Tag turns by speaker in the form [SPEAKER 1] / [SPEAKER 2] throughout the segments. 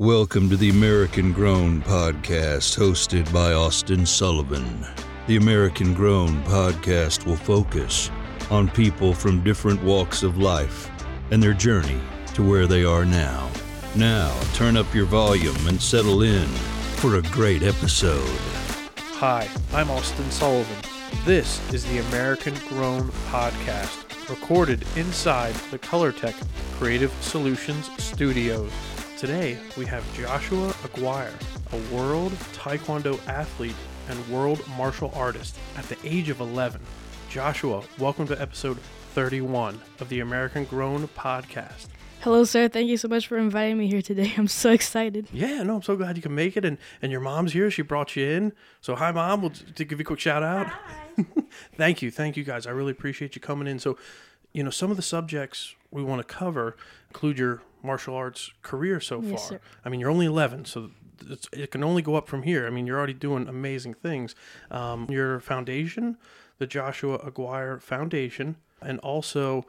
[SPEAKER 1] Welcome to the American Grown Podcast, hosted by Austin Sullivan. The American Grown Podcast will focus on people from different walks of life and their journey to where they are now. Now, turn up your volume and settle in for a great episode.
[SPEAKER 2] Hi, I'm Austin Sullivan. This is the American Grown Podcast, recorded inside the ColorTech Creative Solutions Studios. Today, we have Joshua Aguirre, a world Taekwondo athlete and world martial artist at the age of 11. Joshua, welcome to episode 31 of the American Grown Podcast.
[SPEAKER 3] Hello, sir. Thank you so much for inviting me here today. I'm so excited.
[SPEAKER 2] Yeah, no, I'm so glad you can make it, and and your mom's here. She brought you in. So hi, mom. We'll to give you a quick shout out. thank you, thank you, guys. I really appreciate you coming in. So, you know, some of the subjects we want to cover include your martial arts career so
[SPEAKER 3] Yes,
[SPEAKER 2] far.
[SPEAKER 3] sir.
[SPEAKER 2] I mean, you're only 11, so it's, it can only go up from here. I mean, you're already doing amazing things. Um, your foundation, the Joshua Aguirre Foundation, and also,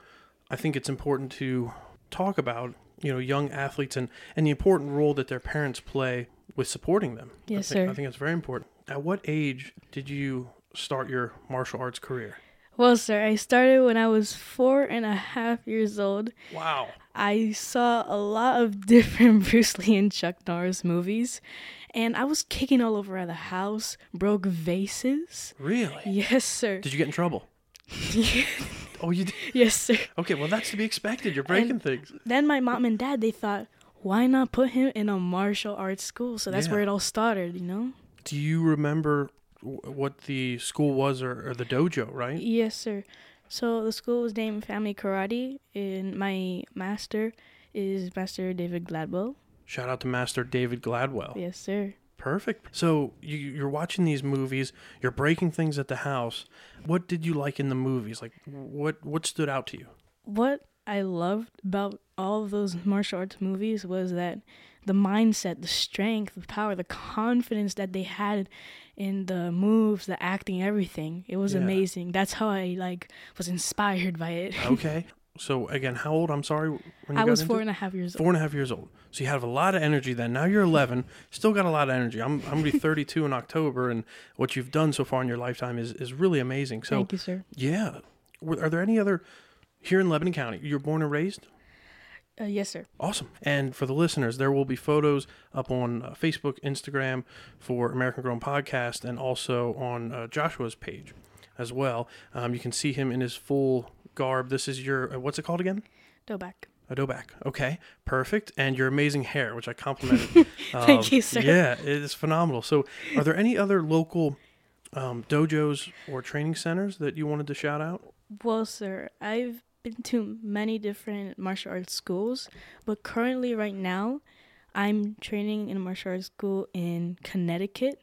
[SPEAKER 2] I think it's important to talk about you know young athletes and and the important role that their parents play with supporting them.
[SPEAKER 3] Yes,
[SPEAKER 2] I think,
[SPEAKER 3] sir.
[SPEAKER 2] I think it's very important. At what age did you start your martial arts career?
[SPEAKER 3] Well, sir, I started when I was four and a half years old.
[SPEAKER 2] Wow.
[SPEAKER 3] I saw a lot of different Bruce Lee and Chuck Norris movies, and I was kicking all over the house, broke vases.
[SPEAKER 2] Really?
[SPEAKER 3] Yes, sir.
[SPEAKER 2] Did you get in trouble? Oh, you did.
[SPEAKER 3] yes, sir.
[SPEAKER 2] Okay, well that's to be expected. You're breaking things.
[SPEAKER 3] Then my mom and dad they thought, why not put him in a martial arts school? So that's
[SPEAKER 2] Yeah.
[SPEAKER 3] where it all started, you know.
[SPEAKER 2] Do you remember what the school was or, or the dojo? Right.
[SPEAKER 3] Yes, sir. So the school was named Family Karate, and my master is Master David Gladwell.
[SPEAKER 2] Shout out to Master David Gladwell.
[SPEAKER 3] Yes, sir.
[SPEAKER 2] Perfect. So you, you're watching these movies. You're breaking things at the house. What did you like in the movies? Like what what stood out to you?
[SPEAKER 3] What I loved about all of those martial arts movies was that the mindset, the strength, the power, the confidence that they had in the moves, the acting, everything. It was
[SPEAKER 2] Yeah.
[SPEAKER 3] amazing. That's how I like was inspired by it.
[SPEAKER 2] Okay. so again, how old? I'm sorry. When you
[SPEAKER 3] I
[SPEAKER 2] got
[SPEAKER 3] was four and a half years old.
[SPEAKER 2] Four and a half years old. So you have a lot of energy then. Now you're 11, still got a lot of energy. I'm, I'm going to be 32 in October, and what you've done so far in your lifetime is, is really amazing. So,
[SPEAKER 3] Thank you, sir.
[SPEAKER 2] yeah. Are there any other, here in Lebanon County, you're born and raised?
[SPEAKER 3] Uh, yes, sir.
[SPEAKER 2] Awesome. And for the listeners, there will be photos up on uh, Facebook, Instagram for American Grown Podcast, and also on uh, Joshua's page as well. Um, you can see him in his full garb. This is your, uh, what's it called again?
[SPEAKER 3] Go back.
[SPEAKER 2] A Dobok. Okay, perfect. And your amazing hair, which I complimented.
[SPEAKER 3] Thank
[SPEAKER 2] Um,
[SPEAKER 3] you, sir.
[SPEAKER 2] Yeah, it is phenomenal. So, are there any other local um, dojos or training centers that you wanted to shout out?
[SPEAKER 3] Well, sir, I've been to many different martial arts schools, but currently, right now, I'm training in a martial arts school in Connecticut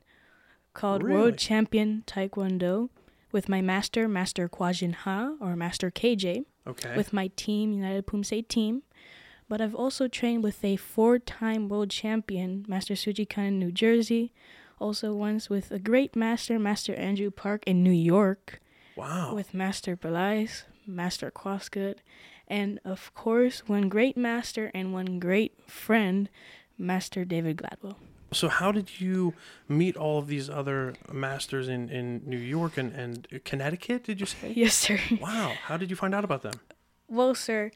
[SPEAKER 3] called
[SPEAKER 2] Really?
[SPEAKER 3] World Champion Taekwondo with my master, Master Kwajin Ha, or Master KJ,
[SPEAKER 2] Okay.
[SPEAKER 3] with my team, United Poomsae team. But I've also trained with a four time world champion, Master Suji Khan in New Jersey. Also, once with a great master, Master Andrew Park in New York
[SPEAKER 2] wow.
[SPEAKER 3] with Master Belais, Master Quascut, and of course, one great master and one great friend, Master David Gladwell.
[SPEAKER 2] So how did you meet all of these other masters in, in New York and, and Connecticut, did you say?
[SPEAKER 3] Yes, sir.
[SPEAKER 2] Wow. How did you find out about them?
[SPEAKER 3] Well, sir,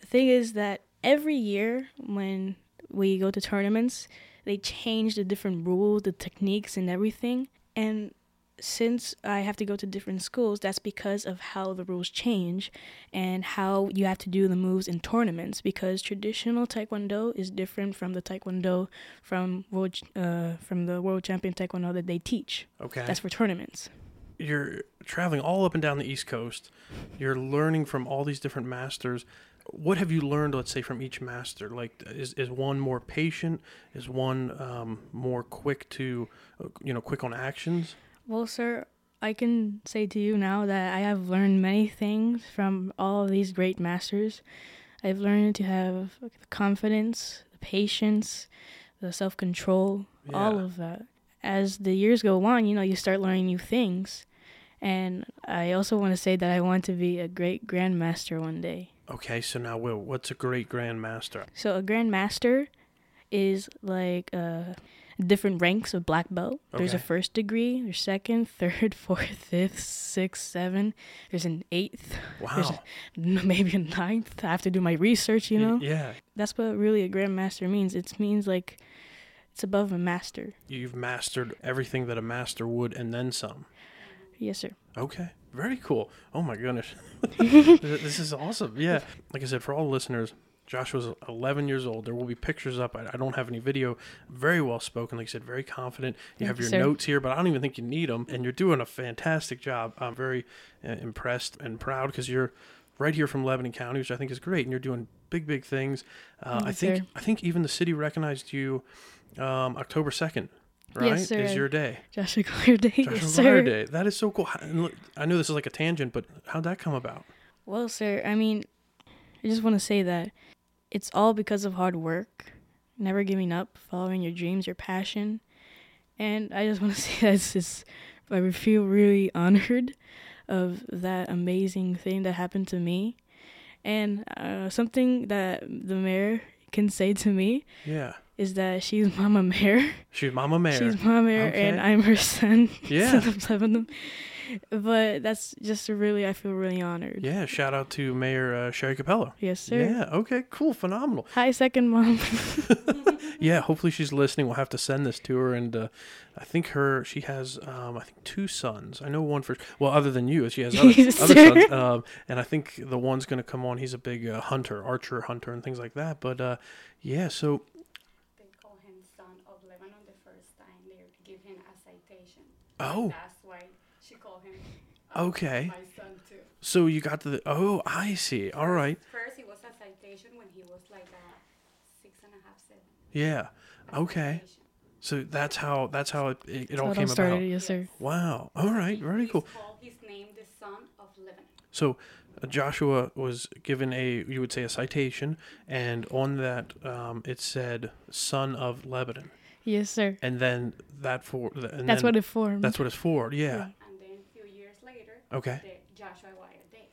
[SPEAKER 3] the thing is that every year when we go to tournaments, they change the different rules, the techniques, and everything. And since I have to go to different schools, that's because of how the rules change and how you have to do the moves in tournaments. Because traditional taekwondo is different from the taekwondo from world, uh, from the world champion taekwondo that they teach.
[SPEAKER 2] Okay.
[SPEAKER 3] That's for tournaments.
[SPEAKER 2] You're traveling all up and down the East Coast. You're learning from all these different masters. What have you learned, let's say, from each master? Like, is, is one more patient? Is one um, more quick to, uh, you know, quick on actions?
[SPEAKER 3] Well, sir, I can say to you now that I have learned many things from all of these great masters. I've learned to have the confidence, the patience, the self control, all of that. As the years go on, you know, you start learning new things. And I also want to say that I want to be a great grandmaster one day.
[SPEAKER 2] Okay, so now, Will, what's a great grandmaster?
[SPEAKER 3] So, a grandmaster is like uh, different ranks of black belt. There's a first degree, there's second, third, fourth, fifth, sixth, seventh. There's an eighth,
[SPEAKER 2] Wow.
[SPEAKER 3] n- maybe a ninth. I have to do my research, you know?
[SPEAKER 2] Yeah.
[SPEAKER 3] That's what really a grandmaster means. It means like it's above a master.
[SPEAKER 2] You've mastered everything that a master would and then some.
[SPEAKER 3] Yes, sir.
[SPEAKER 2] Okay. Very cool. Oh my goodness. this is awesome. Yeah. Like I said, for all the listeners, Joshua's 11 years old. There will be pictures up. I, I don't have any video. Very well spoken. Like I said, very confident. You
[SPEAKER 3] Thank
[SPEAKER 2] have your
[SPEAKER 3] sir.
[SPEAKER 2] notes here, but I don't even think you need them. And you're doing a fantastic job. I'm very uh, impressed and proud because you're right here from Lebanon County, which I think is great. And you're doing big, big things. Uh, I think
[SPEAKER 3] sir.
[SPEAKER 2] I think even the city recognized you um, October 2nd. Right,
[SPEAKER 3] Yes, sir.
[SPEAKER 2] is your day.
[SPEAKER 3] Joshua Aguirre Day.
[SPEAKER 2] Joshua
[SPEAKER 3] yes.
[SPEAKER 2] Day. That is so cool. And look, I know this is like a tangent, but how'd that come about?
[SPEAKER 3] Well, sir, I mean, I just want to say that it's all because of hard work, never giving up, following your dreams, your passion. And I just want to say that it's just, I feel really honored of that amazing thing that happened to me. And uh, something that the mayor can say to me
[SPEAKER 2] Yeah.
[SPEAKER 3] is that she's Mama Mayor.
[SPEAKER 2] She's Mama Mayor.
[SPEAKER 3] She's Mama Mayor, and I'm her son.
[SPEAKER 2] Yeah.
[SPEAKER 3] seven. But that's just really, I feel really honored.
[SPEAKER 2] yeah. Shout out to Mayor uh, Sherry Capello.
[SPEAKER 3] Yes, sir.
[SPEAKER 2] Yeah. Okay. Cool. Phenomenal.
[SPEAKER 3] Hi, second mom.
[SPEAKER 2] Yeah. Hopefully she's listening. We'll have to send this to her, and uh, I think her she has um, I think two sons. I know one for well, other than you, she has other,
[SPEAKER 3] Yes,
[SPEAKER 2] other sons. Um, and I think the one's gonna come on. He's a big uh, hunter, archer hunter, and things like that. But uh, yeah. So
[SPEAKER 4] They call
[SPEAKER 2] okay.
[SPEAKER 4] my son too.
[SPEAKER 2] So you got the oh, I see. All right.
[SPEAKER 4] First it was a citation when he was like a six and a half, seven.
[SPEAKER 2] Yeah. Okay. So that's how that's how it it, it
[SPEAKER 3] That's
[SPEAKER 2] all
[SPEAKER 3] how it
[SPEAKER 2] came
[SPEAKER 3] all started.
[SPEAKER 2] about.
[SPEAKER 3] Yes, sir.
[SPEAKER 2] Wow. All right. Very
[SPEAKER 4] He's
[SPEAKER 2] cool.
[SPEAKER 4] his name the son of Lebanon.
[SPEAKER 2] So uh, Joshua was given a you would say a citation, and on that um, it said "son of Lebanon,"
[SPEAKER 3] Yes, sir.
[SPEAKER 2] and then that for and
[SPEAKER 3] That's
[SPEAKER 2] then
[SPEAKER 3] what it formed.
[SPEAKER 2] that's what it's for. Yeah.
[SPEAKER 3] Yeah.
[SPEAKER 4] And then a few years later,
[SPEAKER 2] Okay.
[SPEAKER 4] the Joshua Aguirre Day.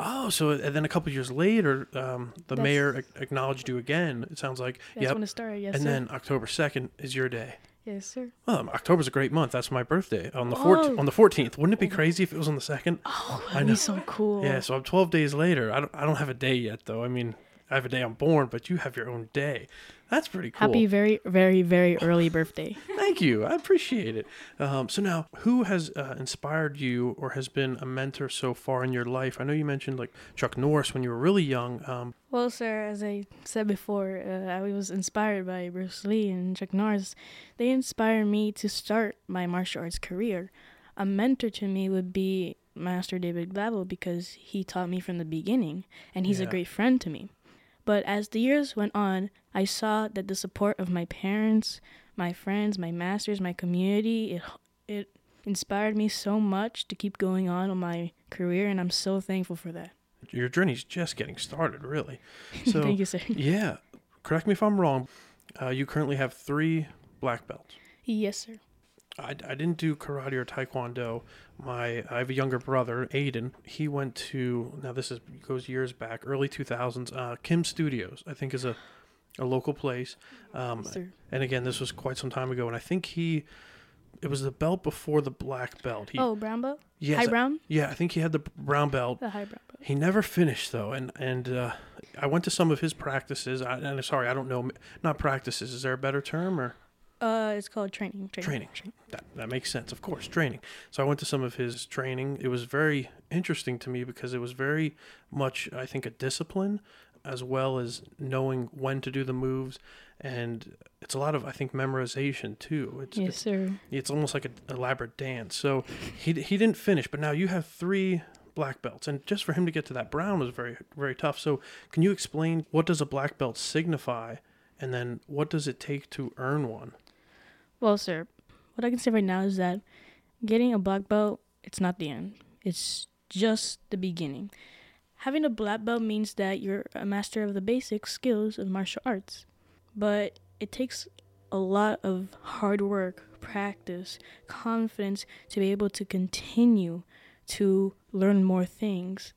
[SPEAKER 2] Oh, so and then a couple years later, um, the
[SPEAKER 3] That's-
[SPEAKER 2] mayor ac- acknowledged you again. It sounds like.
[SPEAKER 3] That's
[SPEAKER 2] yep.
[SPEAKER 3] when it started. Yes,
[SPEAKER 2] and
[SPEAKER 3] sir.
[SPEAKER 2] then October second is your day.
[SPEAKER 3] yes, sir.
[SPEAKER 2] Well, um, October's a great month. That's my birthday on the
[SPEAKER 3] Oh.
[SPEAKER 2] fourteenth. On the fourteenth, wouldn't it be crazy if it was on the second?
[SPEAKER 3] Oh,
[SPEAKER 2] I
[SPEAKER 3] that'd
[SPEAKER 2] know.
[SPEAKER 3] be so cool.
[SPEAKER 2] Yeah, so I'm 12 days later. I don't, I don't have a day yet, though. I mean, I have a day I'm born, but you have your own day. That's pretty cool.
[SPEAKER 3] Happy very, very, very early birthday.
[SPEAKER 2] Thank you. I appreciate it. Um, so now, who has uh, inspired you or has been a mentor so far in your life? I know you mentioned like Chuck Norris when you were really young. Um,
[SPEAKER 3] Well, sir, as I said before, uh, I was inspired by Bruce Lee and Chuck Norris. They inspired me to start my martial arts career. A mentor to me would be Master David Gladwell because he taught me from the beginning, and he's
[SPEAKER 2] Yeah.
[SPEAKER 3] a great friend to me. But as the years went on, I saw that the support of my parents, my friends, my masters, my community, it it inspired me so much to keep going on on my career, and I'm so thankful for that.
[SPEAKER 2] your journey's just getting started, really. So,
[SPEAKER 3] Thank you, sir.
[SPEAKER 2] yeah, correct me if I'm wrong. Uh, you currently have three black belts.
[SPEAKER 3] Yes, sir.
[SPEAKER 2] I, I didn't do karate or taekwondo. My I have a younger brother, Aiden. He went to now this is goes years back, early two thousands. Uh, Kim Studios, I think, is a a local place. Um, and again, this was quite some time ago, and I think he it was the belt before the black belt. He,
[SPEAKER 3] Oh, brown belt?
[SPEAKER 2] yes,
[SPEAKER 3] high brown?
[SPEAKER 2] yeah, I think he had the brown belt.
[SPEAKER 3] The high brown belt.
[SPEAKER 2] He never finished though, and and uh, I went to some of his practices. I, and sorry, I don't know, not practices. Is there a better term or?
[SPEAKER 3] Uh, it's called training.
[SPEAKER 2] Training. That that makes sense, of course. Training. So I went to some of his training. It was very interesting to me because it was very much, I think, a discipline as well as knowing when to do the moves, and it's a lot of, I think, memorization too. It's
[SPEAKER 3] Yes, sir.
[SPEAKER 2] it's almost like an elaborate dance. So he he didn't finish, but now you have three black belts, and just for him to get to that brown was very very tough. So can you explain what does a black belt signify, and then what does it take to earn one?
[SPEAKER 3] Well, sir, what I can say right now is that getting a black belt, it's not the end. It's just the beginning. Having a black belt means that you're a master of the basic skills of martial arts. But it takes a lot of hard work, practice, confidence to be able to continue to learn more things.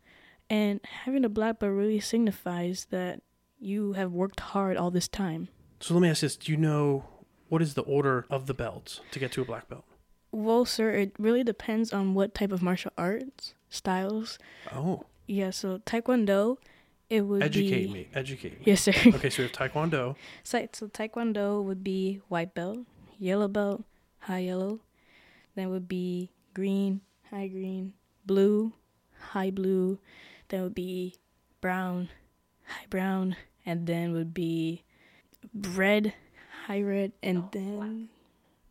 [SPEAKER 3] And having a black belt really signifies that you have worked hard all this time.
[SPEAKER 2] So let me ask this: Do you know what is the order of the belts to get to a black belt?
[SPEAKER 3] Well, sir, it really depends on what type of martial arts styles.
[SPEAKER 2] Oh,
[SPEAKER 3] Yeah, so Taekwondo, it would
[SPEAKER 2] educate
[SPEAKER 3] be.
[SPEAKER 2] me. Educate me.
[SPEAKER 3] Yes, sir.
[SPEAKER 2] Okay, so we have Taekwondo.
[SPEAKER 3] So, so Taekwondo would be white belt, yellow belt, high yellow. Then would be green, high green, blue, high blue. Then would be brown, high brown, and then would be red, high red, and then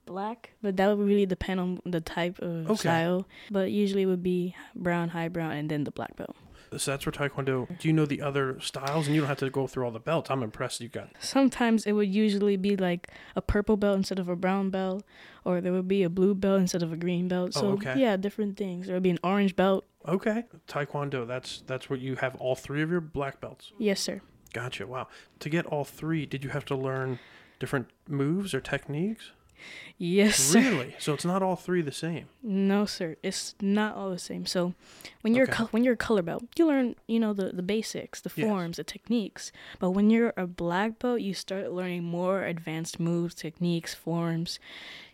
[SPEAKER 3] black. But that would really depend on the type of
[SPEAKER 2] Okay.
[SPEAKER 3] style. But usually it would be brown, high brown, and then the black belt.
[SPEAKER 2] So that's for Taekwondo. Do you know the other styles? And you don't have to go through all the belts. I'm impressed you got.
[SPEAKER 3] Sometimes it would usually be like a purple belt instead of a brown belt, or there would be a blue belt instead of a green belt.
[SPEAKER 2] Oh,
[SPEAKER 3] So
[SPEAKER 2] okay.
[SPEAKER 3] yeah, different things. There would be an orange belt.
[SPEAKER 2] Okay, Taekwondo. That's that's where you have all three of your black belts.
[SPEAKER 3] Yes, sir.
[SPEAKER 2] Gotcha. Wow. To get all three, did you have to learn different moves or techniques?
[SPEAKER 3] Yes, sir.
[SPEAKER 2] Really? So it's not all three the same.
[SPEAKER 3] No, sir. It's not all the same. So when you're
[SPEAKER 2] Okay.
[SPEAKER 3] a col- when you're a color belt, you learn you know the the basics, the
[SPEAKER 2] Yes.
[SPEAKER 3] forms, the techniques. But when you're a black belt, you start learning more advanced moves, techniques, forms.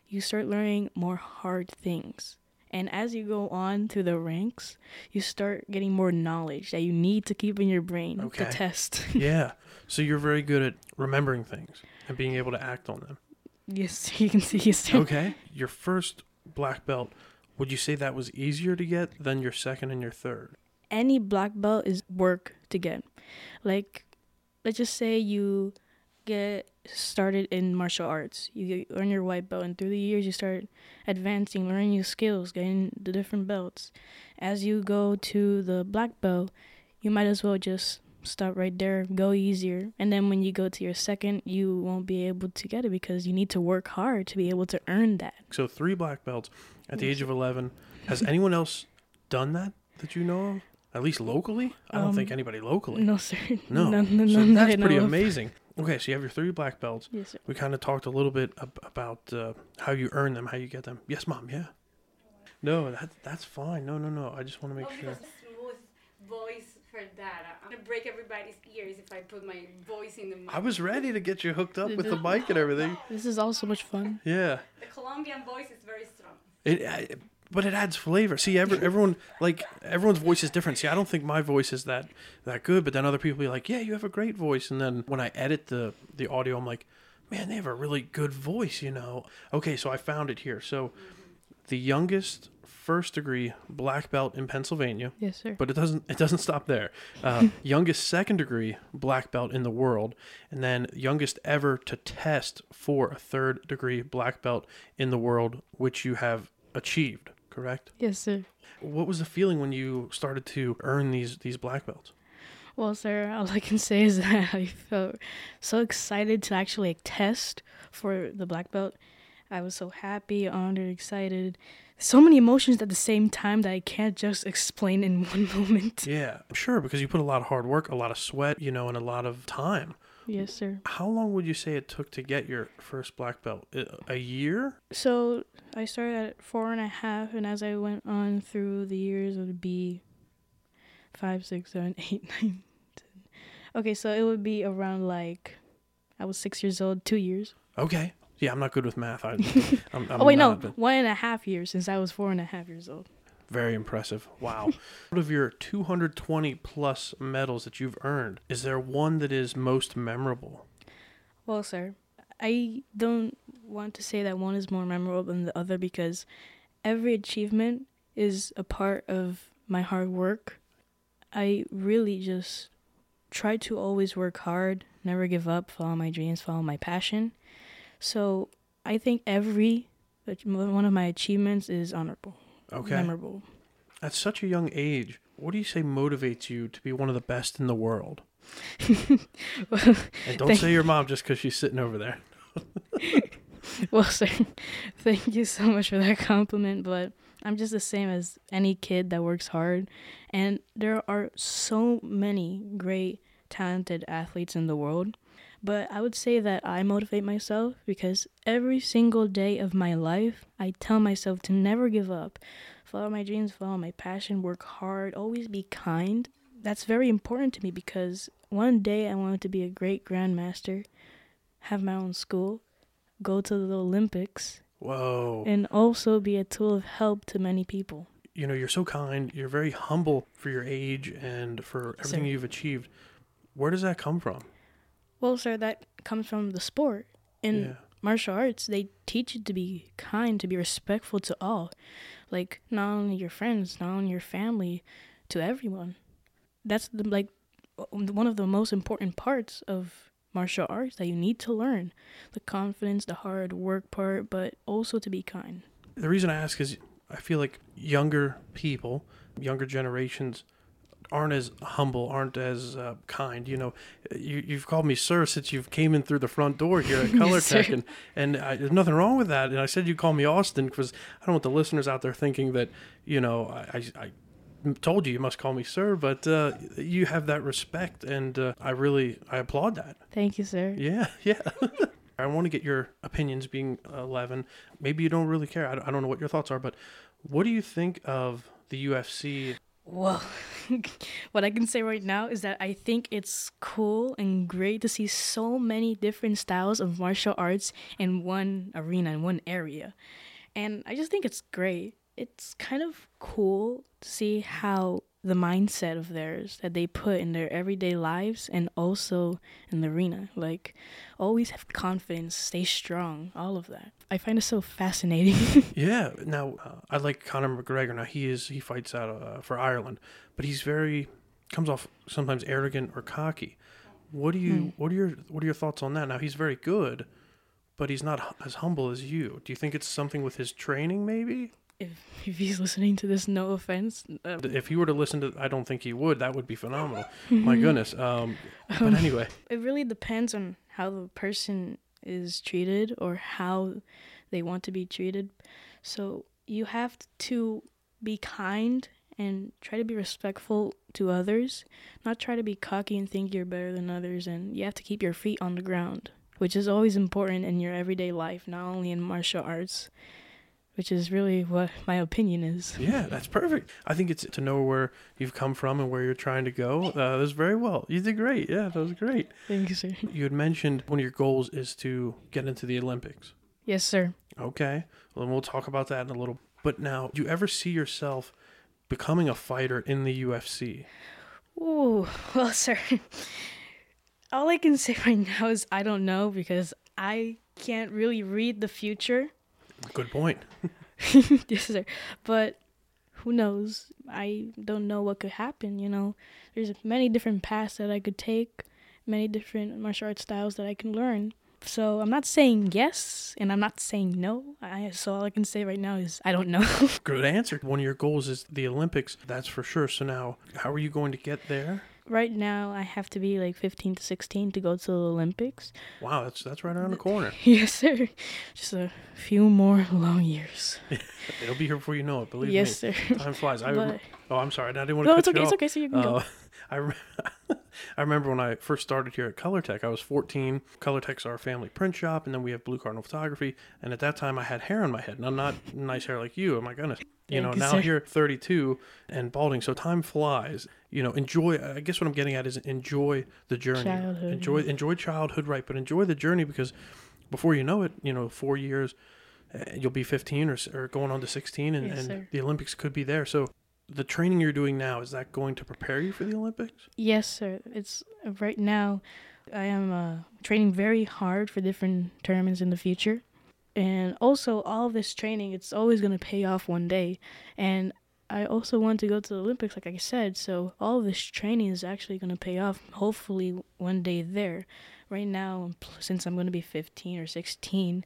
[SPEAKER 3] You start learning more hard things. And as you go on through the ranks, you start getting more knowledge that you need to keep in your brain
[SPEAKER 2] Okay.
[SPEAKER 3] to test.
[SPEAKER 2] yeah. So you're very good at remembering things and being able to act on them.
[SPEAKER 3] Yes, you can see. Sir.
[SPEAKER 2] Okay. Your first black belt, would you say that was easier to get than your second and your third?
[SPEAKER 3] any black belt is work to get. Like, let's just say you get started in martial arts. You get, earn your white belt, and through the years, you start advancing, learning new skills, getting the different belts. As you go to the black belt, you might as well just stop right there, go easier. And then when you go to your second, you won't be able to get it because you need to work hard to be able to earn that.
[SPEAKER 2] So three black belts at the age of 11. Has anyone else done that that you know of? At least locally? I don't think
[SPEAKER 3] Um,
[SPEAKER 2] anybody locally.
[SPEAKER 3] No, sir.
[SPEAKER 2] No.
[SPEAKER 3] None, none,
[SPEAKER 2] so
[SPEAKER 3] none
[SPEAKER 2] that's
[SPEAKER 3] know
[SPEAKER 2] pretty amazing. Okay, so you have your three black belts.
[SPEAKER 3] Yes, sir.
[SPEAKER 2] We kind of talked a little bit ab- about uh, how you earn them, how you get them. Yes, mom. Yeah. No, that that's fine. No, no, no. I just want to make
[SPEAKER 4] oh,
[SPEAKER 2] sure.
[SPEAKER 4] because smooth voice for that. I'm gonna break everybody's ears if I put my voice in the mic.
[SPEAKER 2] I was ready to get you hooked up with the mic and everything.
[SPEAKER 3] This is all so much fun.
[SPEAKER 2] Yeah.
[SPEAKER 4] The Colombian voice is very strong.
[SPEAKER 2] It, I, but it adds flavor. See, every, everyone like everyone's voice is different. See, I don't think my voice is that that good, but then other people be like, "Yeah, you have a great voice." And then when I edit the the audio, I'm like, "Man, they have a really good voice," you know. Okay, so I found it here. So, mm-hmm. the youngest first degree black belt in Pennsylvania,
[SPEAKER 3] Yes, sir.
[SPEAKER 2] but it doesn't it doesn't stop there. Uh, youngest second degree black belt in the world, and then youngest ever to test for a third degree black belt in the world, which you have achieved. Correct.
[SPEAKER 3] Yes, sir.
[SPEAKER 2] What was the feeling when you started to earn these these black belts?
[SPEAKER 3] Well, sir, all I can say is that I felt so excited to actually test for the black belt. I was so happy, honored, excited. So many emotions at the same time that I can't just explain in one moment.
[SPEAKER 2] Yeah, sure, because you put a lot of hard work, a lot of sweat, you know, and a lot of time.
[SPEAKER 3] Yes, sir.
[SPEAKER 2] How long would you say it took to get your first black belt? A- A year?
[SPEAKER 3] So I started at four and a half, and as I went on through the years, it would be five, six, seven, eight, nine, ten. Okay, so it would be around like I was six years old, two years.
[SPEAKER 2] Okay. Yeah, I'm not good with math. I, I'm, I'm
[SPEAKER 3] oh wait, no, one and a half years since I was four and a half years old.
[SPEAKER 2] Very impressive. Wow. Out of your 220 plus medals that you've earned, is there one that is most memorable?
[SPEAKER 3] Well, sir, I don't want to say that one is more memorable than the other because every achievement is a part of my hard work. I really just try to always work hard, never give up, follow my dreams, follow my passion. So I think every one of my achievements is honorable,
[SPEAKER 2] Okay.
[SPEAKER 3] memorable.
[SPEAKER 2] At such a young age, what do you say motivates you to be one of the best in the world? And don't say your mom just because she's sitting over there.
[SPEAKER 3] well, sir, thank you so much for that compliment, but I'm just the same as any kid that works hard. And there are so many great, talented athletes in the world. But I would say that I motivate myself because every single day of my life, I tell myself to never give up, follow my dreams, follow my passion, work hard, always be kind. That's very important to me because one day I wanted to be a great grandmaster, have my own school, go to the Olympics,
[SPEAKER 2] Whoa.
[SPEAKER 3] and also be a tool of help to many people.
[SPEAKER 2] you know, you're so kind. You're very humble for your age and for everything
[SPEAKER 3] sir.
[SPEAKER 2] you've achieved. Where does that come from?
[SPEAKER 3] Well, sir, that comes from the sport. In
[SPEAKER 2] yeah.
[SPEAKER 3] martial arts, they teach you to be kind, to be respectful to all. Like, not only your friends, not only your family, to everyone. That's the, like one of the most important parts of martial arts that you need to learn the confidence, the hard work part, but also to be kind.
[SPEAKER 2] The reason I ask is I feel like younger people, younger generations, aren't as humble, aren't as uh, kind. You know, you, you've called me sir since you've came in through the front door here at Color
[SPEAKER 3] Yes.
[SPEAKER 2] Tech, and and I, there's nothing wrong with that. And I said you call me Austin because I don't want the listeners out there thinking that you know I. I, I told you you must call me sir but uh, you have that respect and uh, i really i applaud that
[SPEAKER 3] Thank you, sir.
[SPEAKER 2] yeah yeah i want to get your opinions being 11 maybe you don't really care I don't, I don't know what your thoughts are but what do you think of the ufc
[SPEAKER 3] Well, what I can say right now is that I think it's cool and great to see so many different styles of martial arts in one arena, in one area. And I just think it's great. It's kind of cool to see how the mindset of theirs that they put in their everyday lives and also in the arena. Like, always have confidence, stay strong, all of that. I find it so fascinating.
[SPEAKER 2] Yeah. Now, uh, I like Conor McGregor. Now he is he fights out uh, for Ireland, but he's very comes off sometimes arrogant or cocky. What do you
[SPEAKER 3] Hmm.
[SPEAKER 2] what are your what are your thoughts on that? Now he's very good, but he's not as humble as you. Do you think it's something with his training maybe?
[SPEAKER 3] If, if he's listening to this, no offense. Uh,
[SPEAKER 2] If he were to listen to I don't think he would. That would be phenomenal. My goodness. Um but anyway,
[SPEAKER 3] it really depends on how the person is treated or how they want to be treated. So you have to be kind and try to be respectful to others, not try to be cocky and think you're better than others. And you have to keep your feet on the ground, which is always important in your everyday life, not only in martial arts, which is really what my opinion is.
[SPEAKER 2] yeah, that's perfect. I think it's to know where you've come from and where you're trying to go. Uh, that's very well. You did great. Yeah, that was great.
[SPEAKER 3] Thank you, sir.
[SPEAKER 2] You had mentioned one of your goals is to get into the Olympics.
[SPEAKER 3] Yes, sir.
[SPEAKER 2] Okay. Well, then we'll talk about that in a little. But now, do you ever see yourself becoming a fighter in the UFC?
[SPEAKER 3] Ooh, well, sir. All I can say right now is I don't know because I can't really read the future.
[SPEAKER 2] Good point.
[SPEAKER 3] yes, sir. But who knows? I don't know what could happen, you know. There's many different paths that I could take, many different martial arts styles that I can learn. So I'm not saying yes and I'm not saying no. I so all I can say right now is I don't know.
[SPEAKER 2] Good answer. One of your goals is the Olympics. That's for sure. So now, how are you going to get there?
[SPEAKER 3] Right now I have to be like 15 to 16 to go to the Olympics.
[SPEAKER 2] Wow, that's that's right around the corner.
[SPEAKER 3] Yes, sir. Just a few more long years.
[SPEAKER 2] It'll be here before you know it. Believe
[SPEAKER 3] yes,
[SPEAKER 2] me.
[SPEAKER 3] sir.
[SPEAKER 2] Time flies. I
[SPEAKER 3] But,
[SPEAKER 2] oh, I'm sorry. I didn't want to
[SPEAKER 3] no,
[SPEAKER 2] cut
[SPEAKER 3] it's okay. It's okay. So you can go.
[SPEAKER 2] Uh, I, rem- I remember when I first started here at Color Tech, I was 14. Color Tech's our family print shop, and then we have Blue Cardinal Photography. And at that time, I had hair on my head. And I'm not nice hair like you. Oh my goodness. You know, now you're 32 and balding, so time flies. You know, enjoy. I guess what I'm getting at is enjoy the journey.
[SPEAKER 3] Childhood,
[SPEAKER 2] Enjoy enjoy childhood, right? But enjoy the journey because before you know it, you know, four years, uh, you'll be 15 or, or going on to 16, and,
[SPEAKER 3] Yes,
[SPEAKER 2] and the Olympics could be there. So the training you're doing now is that going to prepare you for the Olympics?
[SPEAKER 3] Yes, sir. It's uh, right now. I am uh, training very hard for different tournaments in the future, and also all this training. It's always gonna pay off one day, and I also want to go to the Olympics, like I said. So all this training is actually gonna pay off. Hopefully, one day there. Right now, since I'm gonna be 15 or 16,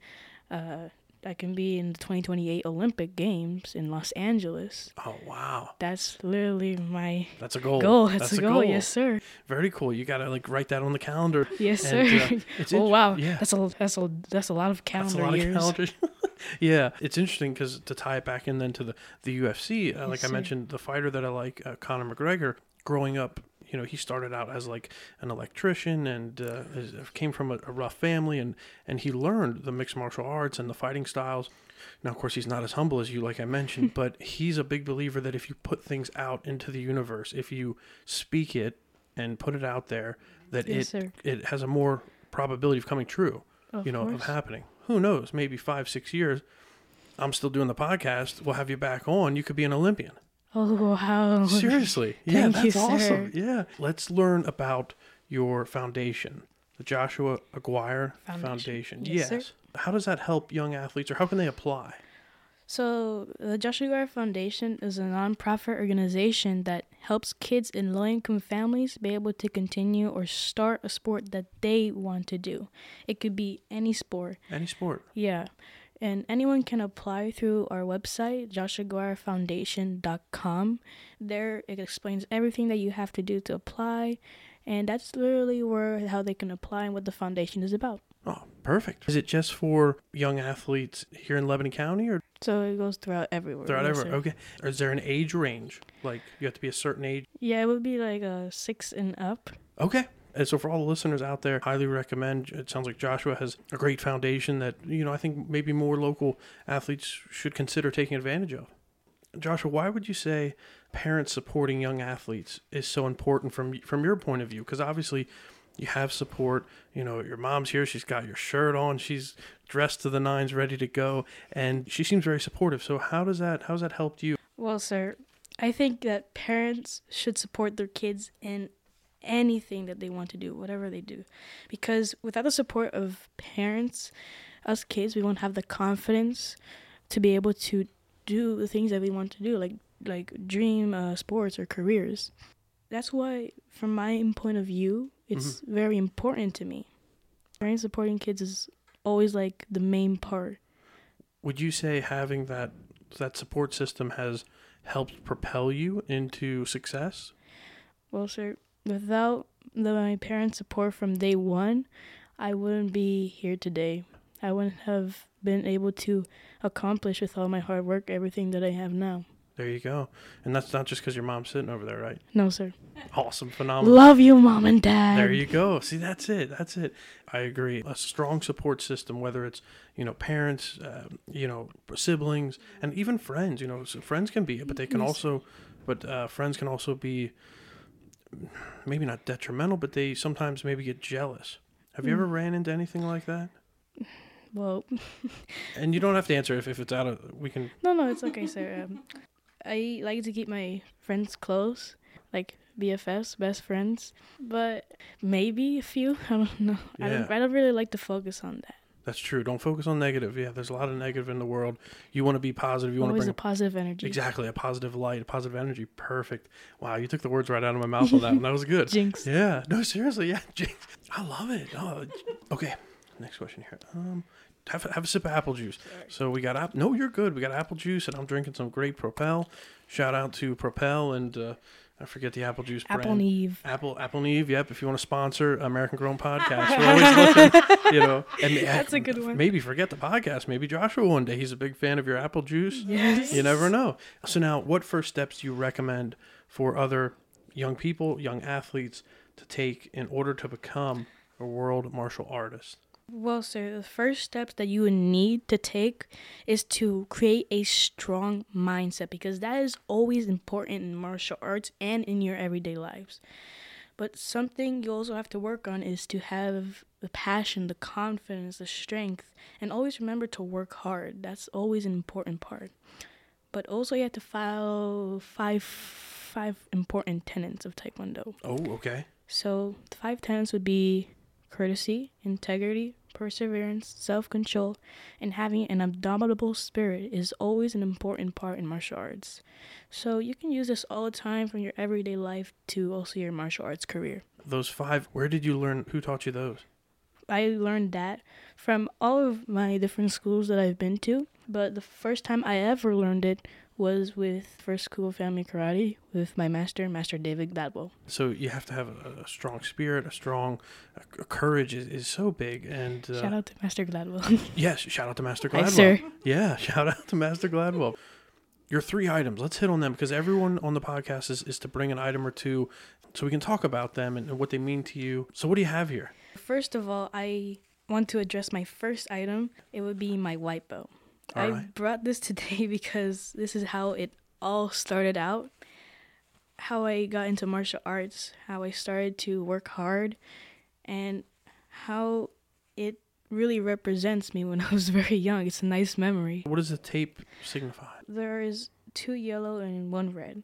[SPEAKER 3] uh, I can be in the 2028 Olympic Games in Los Angeles.
[SPEAKER 2] Oh wow,
[SPEAKER 3] That's literally my
[SPEAKER 2] that's a goal.
[SPEAKER 3] goal. That's, a goal. Yes, sir.
[SPEAKER 2] Very cool. You gotta like write that on the calendar.
[SPEAKER 3] Yes, sir.
[SPEAKER 2] Uh,
[SPEAKER 3] oh wow,
[SPEAKER 2] Yeah,
[SPEAKER 3] that's a that's a that's a lot of calendar that's
[SPEAKER 2] a lot
[SPEAKER 3] years.
[SPEAKER 2] of calendars. yeah, it's interesting because to tie it back in then to the the UFC, uh, like
[SPEAKER 3] Yes,
[SPEAKER 2] I mentioned, the fighter that I like, uh, Conor McGregor, growing up. You know, he started out as like an electrician and uh, came from a, a rough family, and and he learned the mixed martial arts and the fighting styles. Now, of course, he's not as humble as you, like I mentioned, but he's a big believer that if you put things out into the universe, if you speak it and put it out there, that
[SPEAKER 3] Yes,
[SPEAKER 2] it
[SPEAKER 3] sir.
[SPEAKER 2] it has a more probability of coming true.
[SPEAKER 3] Of
[SPEAKER 2] you know, of happening. Who knows? Maybe five, six years. I'm still doing the podcast. We'll have you back on. You could be an Olympian.
[SPEAKER 3] Oh wow!
[SPEAKER 2] Seriously. Yeah,
[SPEAKER 3] Thank you,
[SPEAKER 2] that's awesome.
[SPEAKER 3] sir.
[SPEAKER 2] Yeah. Let's learn about your foundation, the Joshua Aguirre Foundation.
[SPEAKER 3] Foundation. Yes, sir.
[SPEAKER 2] How does that help young athletes or how can they apply?
[SPEAKER 3] So, the Joshua Aguirre Foundation is a nonprofit organization that helps kids in low income families be able to continue or start a sport that they want to do. It could be any sport.
[SPEAKER 2] Any sport.
[SPEAKER 3] Yeah. And anyone can apply through our website, joshuaaguirrefoundation.com. There it explains everything that you have to do to apply. And that's literally where how they can apply and what the foundation is about.
[SPEAKER 2] Oh, perfect. Is it just for young athletes here in Lebanon County or
[SPEAKER 3] So it goes throughout everywhere.
[SPEAKER 2] throughout
[SPEAKER 3] yes,
[SPEAKER 2] everywhere? Okay. Or is there an age range? Like you have to be a certain age?
[SPEAKER 3] Yeah, it would be like a six and up.
[SPEAKER 2] Okay. And so for all the listeners out there, highly recommend. It sounds like Joshua has a great foundation that, you know, I think maybe more local athletes should consider taking advantage of. Joshua, why would you say parents supporting young athletes is so important from from your point of view? Because obviously you have support. You know, your mom's here. She's got your shirt on. She's dressed to the nines, ready to go, and she seems very supportive. So how does that how that helped you?
[SPEAKER 3] Well, sir, I think that parents should support their kids in anything that they want to do, whatever they do. Because without the support of parents, us kids, we won't have the confidence to be able to do the things that we want to do, like like dream uh, sports or careers. That's why, from my point of view, it's very important to me. Parents supporting kids is always like the main part.
[SPEAKER 2] Would you say having that that support system has helped propel you into success?
[SPEAKER 3] Well, sir, without the, my parents' support from day one, I wouldn't be here today. I wouldn't have been able to accomplish with all my hard work everything that I have now.
[SPEAKER 2] There you go. And that's not just because your mom's sitting over there, right?
[SPEAKER 3] No, sir.
[SPEAKER 2] Awesome, phenomenal.
[SPEAKER 3] Love you, mom and dad.
[SPEAKER 2] There you go. See, that's it. That's it. I agree. A strong support system, whether it's you know parents, uh, you know siblings, and even friends. You know, so friends can be, but they can also, but uh, friends can also be maybe not detrimental, but they sometimes maybe get jealous. Have you ever
[SPEAKER 3] Mm.
[SPEAKER 2] ran into anything like that?
[SPEAKER 3] Well,
[SPEAKER 2] And you don't have to answer if, if it's out of. We can.
[SPEAKER 3] no, no, it's okay, sir. Um, I like to keep my friends close, like BFFs, best friends, but maybe a few. I don't know. I don't. I don't really like to focus on that.
[SPEAKER 2] That's true. Don't focus on negative. Yeah, there's a lot of negative in the world. You want to be positive. You want to
[SPEAKER 3] Always
[SPEAKER 2] bring
[SPEAKER 3] a positive energy.
[SPEAKER 2] Exactly, a positive light, a positive energy. Perfect. Wow, you took the words right out of my mouth on that one. That was good.
[SPEAKER 3] Jinx.
[SPEAKER 2] Yeah, no, seriously, yeah. Jinx. I love it. Oh, okay, next question here. Um, have, have a sip of apple juice. So we got app. No, you're good. We got apple juice, and I'm drinking some great Propel. Shout out to Propel, and uh, I forget the apple juice brand. Apple.
[SPEAKER 3] Neve.
[SPEAKER 2] Apple Apple & Eve, yep. If you want to sponsor American Grown Podcast, we're always looking, you know. And
[SPEAKER 3] That's a good one.
[SPEAKER 2] Maybe forget the podcast. Maybe Joshua one day. He's a big fan of your apple juice.
[SPEAKER 3] Yes.
[SPEAKER 2] You never know. So now, what first steps do you recommend for other young people, young athletes, to take in order to become a world martial artist?
[SPEAKER 3] Well, sir, the first steps that you would need to take is to create a strong mindset because that is always important in martial arts and in your everyday lives. But something you also have to work on is to have the passion, the confidence, the strength, and always remember to work hard. That's always an important part. But also you have to follow five five important tenets of taekwondo.
[SPEAKER 2] Oh, okay.
[SPEAKER 3] So the five tenets would be courtesy, integrity, perseverance, self-control, and having an indomitable spirit is always an important part in martial arts. So you can use this all the time from your everyday life to also your martial arts career.
[SPEAKER 2] Those five. Where did you learn? Who taught you those?
[SPEAKER 3] I learned that from all of my different schools that I've been to, but the first time I ever learned it was with First School Family Karate with my master, Master David Gladwell.
[SPEAKER 2] So you have to have a, a strong spirit, a strong a, courage is, is so big. And uh,
[SPEAKER 3] Shout out to Master Gladwell.
[SPEAKER 2] yes, shout out to Master Gladwell.
[SPEAKER 3] Hi,
[SPEAKER 2] Gladwell.
[SPEAKER 3] sir.
[SPEAKER 2] Yeah, shout out to Master Gladwell. Your three items. Let's hit on them because everyone on the podcast is, is to bring an item or two so we can talk about them and, and what they mean to you. So what do you have here?
[SPEAKER 3] First of all, I want to address my first item. It would be my white belt.
[SPEAKER 2] All
[SPEAKER 3] I
[SPEAKER 2] right.
[SPEAKER 3] brought this today because this is how it all started out. How I got into martial arts, how I started to work hard, and how it really represents me when I was very young. It's a nice memory.
[SPEAKER 2] What does the tape signify?
[SPEAKER 3] There is two yellow and one red.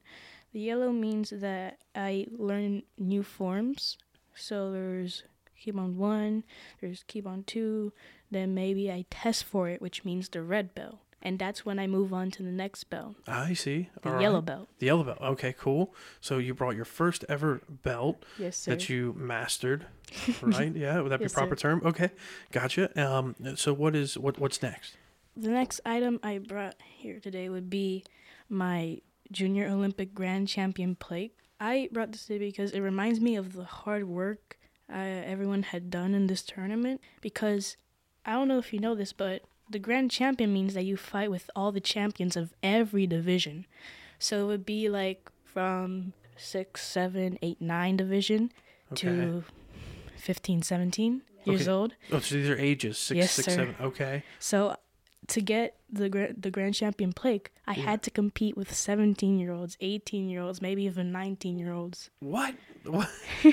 [SPEAKER 3] The yellow means that I learn new forms. So there's Kibon one, there's Kibon two, then maybe I test for it, which means the red belt. And that's when I move on to the next belt,
[SPEAKER 2] I see.
[SPEAKER 3] the
[SPEAKER 2] All
[SPEAKER 3] yellow
[SPEAKER 2] right.
[SPEAKER 3] belt.
[SPEAKER 2] The yellow belt. Okay, cool. So you brought your first ever belt
[SPEAKER 3] Yes, sir.
[SPEAKER 2] that you mastered, right? yeah, would that
[SPEAKER 3] Yes,
[SPEAKER 2] be proper
[SPEAKER 3] sir.
[SPEAKER 2] term? Okay, gotcha. Um, so what is what what's next?
[SPEAKER 3] The next item I brought here today would be my Junior Olympic Grand Champion plate. I brought this today because it reminds me of the hard work uh, everyone had done in this tournament. Because I don't know if you know this, but the Grand Champion means that you fight with all the champions of every division. So it would be like from six, seven, eight, nine division
[SPEAKER 2] Okay.
[SPEAKER 3] to 15, 17 years
[SPEAKER 2] Okay.
[SPEAKER 3] old.
[SPEAKER 2] Oh, so these are ages six,
[SPEAKER 3] Yes,
[SPEAKER 2] six,
[SPEAKER 3] sir.
[SPEAKER 2] seven. Okay.
[SPEAKER 3] So to get the the grand champion plaque, I
[SPEAKER 2] Yeah.
[SPEAKER 3] had to compete with 17 year olds, 18 year olds, maybe even 19 year olds.
[SPEAKER 2] What? What?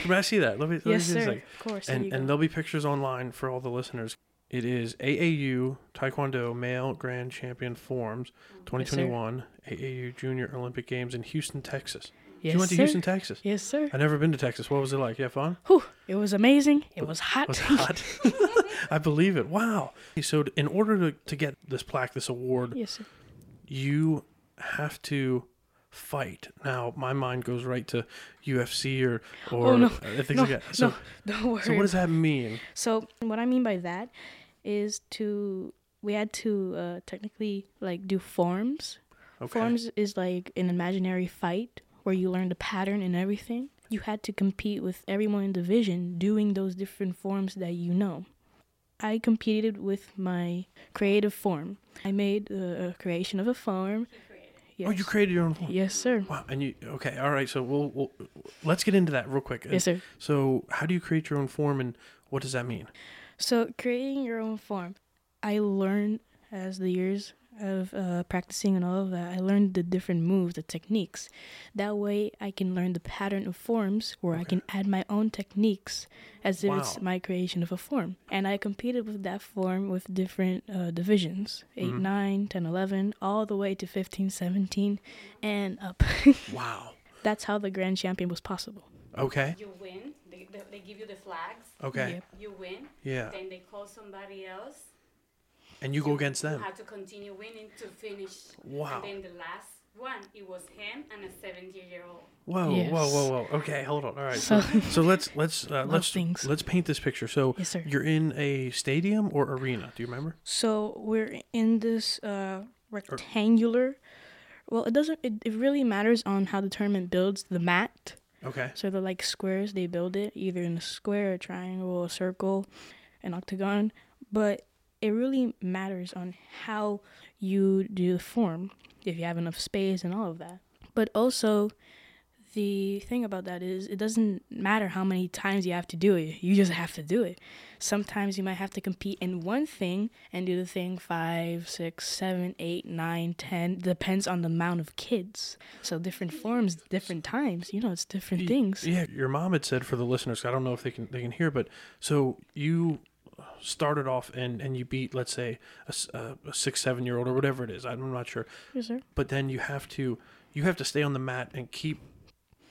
[SPEAKER 2] May I see that? Let me. Let
[SPEAKER 3] Yes,
[SPEAKER 2] me
[SPEAKER 3] sir. Of course.
[SPEAKER 2] And and there'll be pictures online for all the listeners. It is AAU Taekwondo Male Grand Champion Forms,
[SPEAKER 3] Yes,
[SPEAKER 2] 2021 AAU Junior Olympic Games in Houston, Texas.
[SPEAKER 3] yes,
[SPEAKER 2] you went to
[SPEAKER 3] sir.
[SPEAKER 2] Houston, Texas.
[SPEAKER 3] Yes, sir.
[SPEAKER 2] I've never been to Texas. What was it like? You have fun?
[SPEAKER 3] Whew, it was amazing. It was hot.
[SPEAKER 2] Was hot? I believe it. Wow. So in order to, to get this plaque, this award,
[SPEAKER 3] yes, sir.
[SPEAKER 2] you have to fight. Now, my mind goes right to UFC or or
[SPEAKER 3] Oh, no.
[SPEAKER 2] things
[SPEAKER 3] No,
[SPEAKER 2] like that. So,
[SPEAKER 3] no, don't worry.
[SPEAKER 2] so what does that mean?
[SPEAKER 3] So what I mean by that is to we had to uh, technically like do forms.
[SPEAKER 2] Okay.
[SPEAKER 3] Forms is like an imaginary fight where you learn the pattern and everything. You had to compete with everyone in the division doing those different forms that you know. I competed with my creative form. I made uh, a creation of a form. Yes.
[SPEAKER 2] Oh, you created your own form.
[SPEAKER 3] Yes, sir.
[SPEAKER 2] Wow. And you okay? All right. So we'll, we'll let's get into that real quick.
[SPEAKER 3] Yes, sir.
[SPEAKER 2] So how do you create your own form, and what does that mean?
[SPEAKER 3] So creating your own form, I learned as the years of uh, practicing and all of that. I learned the different moves, the techniques. That way, I can learn the pattern of forms, where I can add my own techniques as if it's my creation of a form. And I competed with that form with different uh, divisions 8,
[SPEAKER 2] Mhm.
[SPEAKER 3] nine, ten, eleven, all the way to 15, 17, and up.
[SPEAKER 2] Wow.
[SPEAKER 3] That's how the grand champion was possible.
[SPEAKER 2] Okay.
[SPEAKER 4] You win. They, they, they give you the flags.
[SPEAKER 2] Okay.
[SPEAKER 3] Yep.
[SPEAKER 4] You win.
[SPEAKER 2] Yeah.
[SPEAKER 4] Then they call somebody else.
[SPEAKER 2] And you go against
[SPEAKER 4] You
[SPEAKER 2] them.
[SPEAKER 4] have to continue winning to finish.
[SPEAKER 2] Wow.
[SPEAKER 4] And then the last one, it was him and a 70 year old.
[SPEAKER 2] Whoa, whoa,
[SPEAKER 3] Yes.
[SPEAKER 2] whoa, whoa. Okay, hold on. All right. So,
[SPEAKER 3] So-
[SPEAKER 2] so let's let's uh, let's
[SPEAKER 3] things.
[SPEAKER 2] let's paint this picture. So
[SPEAKER 3] Yes, sir.
[SPEAKER 2] you're in a stadium or arena? Do you remember?
[SPEAKER 3] So we're in this uh, rectangular. Well, it doesn't. It, it really matters on how the tournament builds the mat.
[SPEAKER 2] Okay.
[SPEAKER 3] So they're like squares. They build it either in a square, a triangle, a circle, an octagon. But it really matters on how you do the form, if you have enough space and all of that. But also, the thing about that is it doesn't matter how many times you have to do it. You just have to do it. Sometimes you might have to compete in one thing and do the thing five, six, seven, eight, nine, ten. Depends on the amount of kids. So different forms, different times. You know, it's different things.
[SPEAKER 2] Yeah, your mom had said for the listeners. I don't know if they can they can hear, but so you started off and and you beat let's say a six seven year old or whatever it is. I'm not sure,
[SPEAKER 3] Yes, sir.
[SPEAKER 2] but then you have to you have to stay on the mat and keep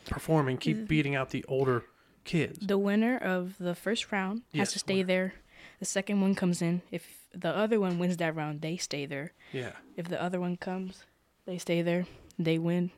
[SPEAKER 2] performing, keep
[SPEAKER 3] Mm.
[SPEAKER 2] beating out the older kids.
[SPEAKER 3] The winner of the first round has to stay
[SPEAKER 2] winner.
[SPEAKER 3] there. The second one comes in. If the other one wins that round, they stay there.
[SPEAKER 2] Yeah.
[SPEAKER 3] If the other one comes, they stay there. They win,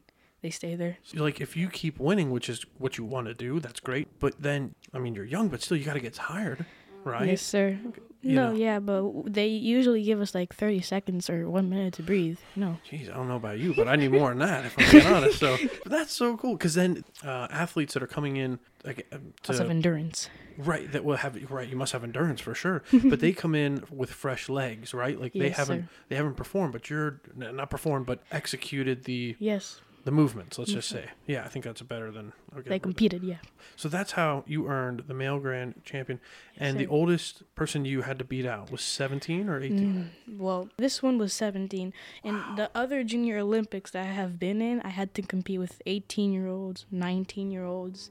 [SPEAKER 3] they stay there.
[SPEAKER 2] So, like if you keep winning, which is what you want to do, that's great. But then, I mean, you're young, but still, you got to get tired, right?
[SPEAKER 3] Yes, sir.
[SPEAKER 2] You
[SPEAKER 3] no,
[SPEAKER 2] know.
[SPEAKER 3] yeah, but they usually give us like 30 seconds or one minute to breathe. No.
[SPEAKER 2] Jeez, I don't know about you, but I need more than that if I'm being honest. So but that's so cool because then uh, athletes that are coming in like
[SPEAKER 3] of
[SPEAKER 2] to,
[SPEAKER 3] endurance.
[SPEAKER 2] right that will have right you must have endurance for sure, but they come in with fresh legs, right? Like they
[SPEAKER 3] Yes,
[SPEAKER 2] haven't
[SPEAKER 3] sir.
[SPEAKER 2] they haven't performed, but you're not performed, but executed the
[SPEAKER 3] Yes,
[SPEAKER 2] the movements. Let's just say, yeah, I think that's better than okay.
[SPEAKER 3] they competed, yeah.
[SPEAKER 2] So that's how you earned the male grand champion, and the oldest person you had to beat out was 17 or 18.
[SPEAKER 3] Mm, well, this one was 17. And the other junior Olympics that I have been in, I had to compete with 18 year olds, 19 year olds.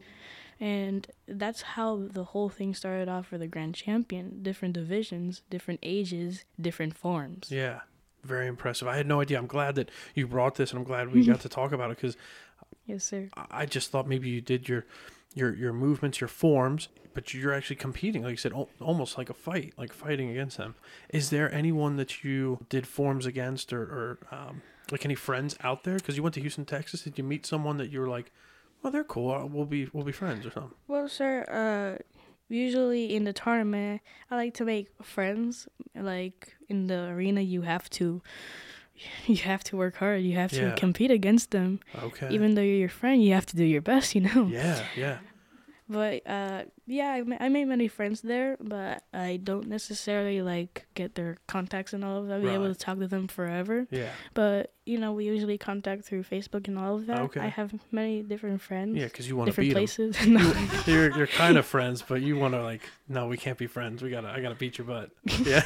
[SPEAKER 3] And that's how the whole thing started off for the grand champion. Different divisions, different ages, different forms.
[SPEAKER 2] Yeah, very impressive. I had no idea. I'm glad that you brought this, and I'm glad we got to talk about it because
[SPEAKER 3] Yes, sir.
[SPEAKER 2] I just thought maybe you did your your your movements, your forms, but you're actually competing, like you said, almost like a fight, like fighting against them. Is there anyone that you did forms against, or, or um, like any friends out there? Because you went to Houston, Texas. Did you meet someone that you were like, well, they're cool. uh, We'll be we'll be friends or something?
[SPEAKER 3] Well, sir, uh, usually in the tournament, I like to make friends. Like in the arena, you have to, you have to work hard. You have to compete against them.
[SPEAKER 2] Okay.
[SPEAKER 3] Even though you're your friend, you have to do your best. You know.
[SPEAKER 2] yeah, yeah.
[SPEAKER 3] But uh, yeah, I, ma- I made many friends there, but I don't necessarily like get their contacts and all of that. Be able
[SPEAKER 2] Right.
[SPEAKER 3] to talk to them forever.
[SPEAKER 2] Yeah,
[SPEAKER 3] But you know, we usually contact through Facebook and all of that.
[SPEAKER 2] Okay.
[SPEAKER 3] I have many different friends.
[SPEAKER 2] yeah, because you want to
[SPEAKER 3] different
[SPEAKER 2] beat 'em.
[SPEAKER 3] places. No.
[SPEAKER 2] you're you're kind of friends, but you want to like, no, we can't be friends. We gotta, I gotta beat your butt. Yeah.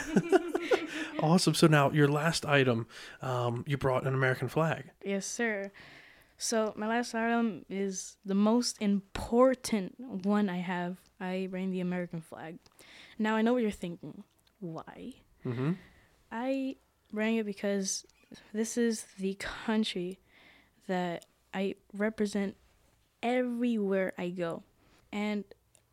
[SPEAKER 2] awesome. So now your last item, um, you brought an American flag.
[SPEAKER 3] Yes, sir. So my last item is the most important one I have. I bring the American flag. Now I know what you're thinking. Why?
[SPEAKER 2] Mm-hmm.
[SPEAKER 3] I bring it because this is the country that I represent everywhere I go. And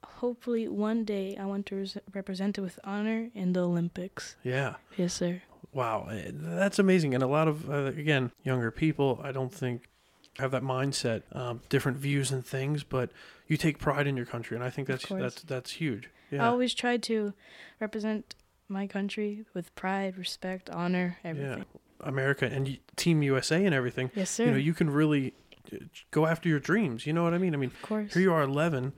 [SPEAKER 3] hopefully one day I want to res- represent it with honor in the Olympics.
[SPEAKER 2] Yeah.
[SPEAKER 3] Yes, sir.
[SPEAKER 2] Wow, eh, that's amazing. And a lot of uh, again younger people, I don't think have that mindset. Um, different views and things, but you take pride in your country, and I think that's that's that's huge.
[SPEAKER 3] I always try to represent my country with pride, respect, honor, everything. Yeah.
[SPEAKER 2] America and Team USA and everything.
[SPEAKER 3] Yes, sir.
[SPEAKER 2] You know, you can really uh, go after your dreams. You know what I mean? I mean,
[SPEAKER 3] of course.
[SPEAKER 2] here you are, 11,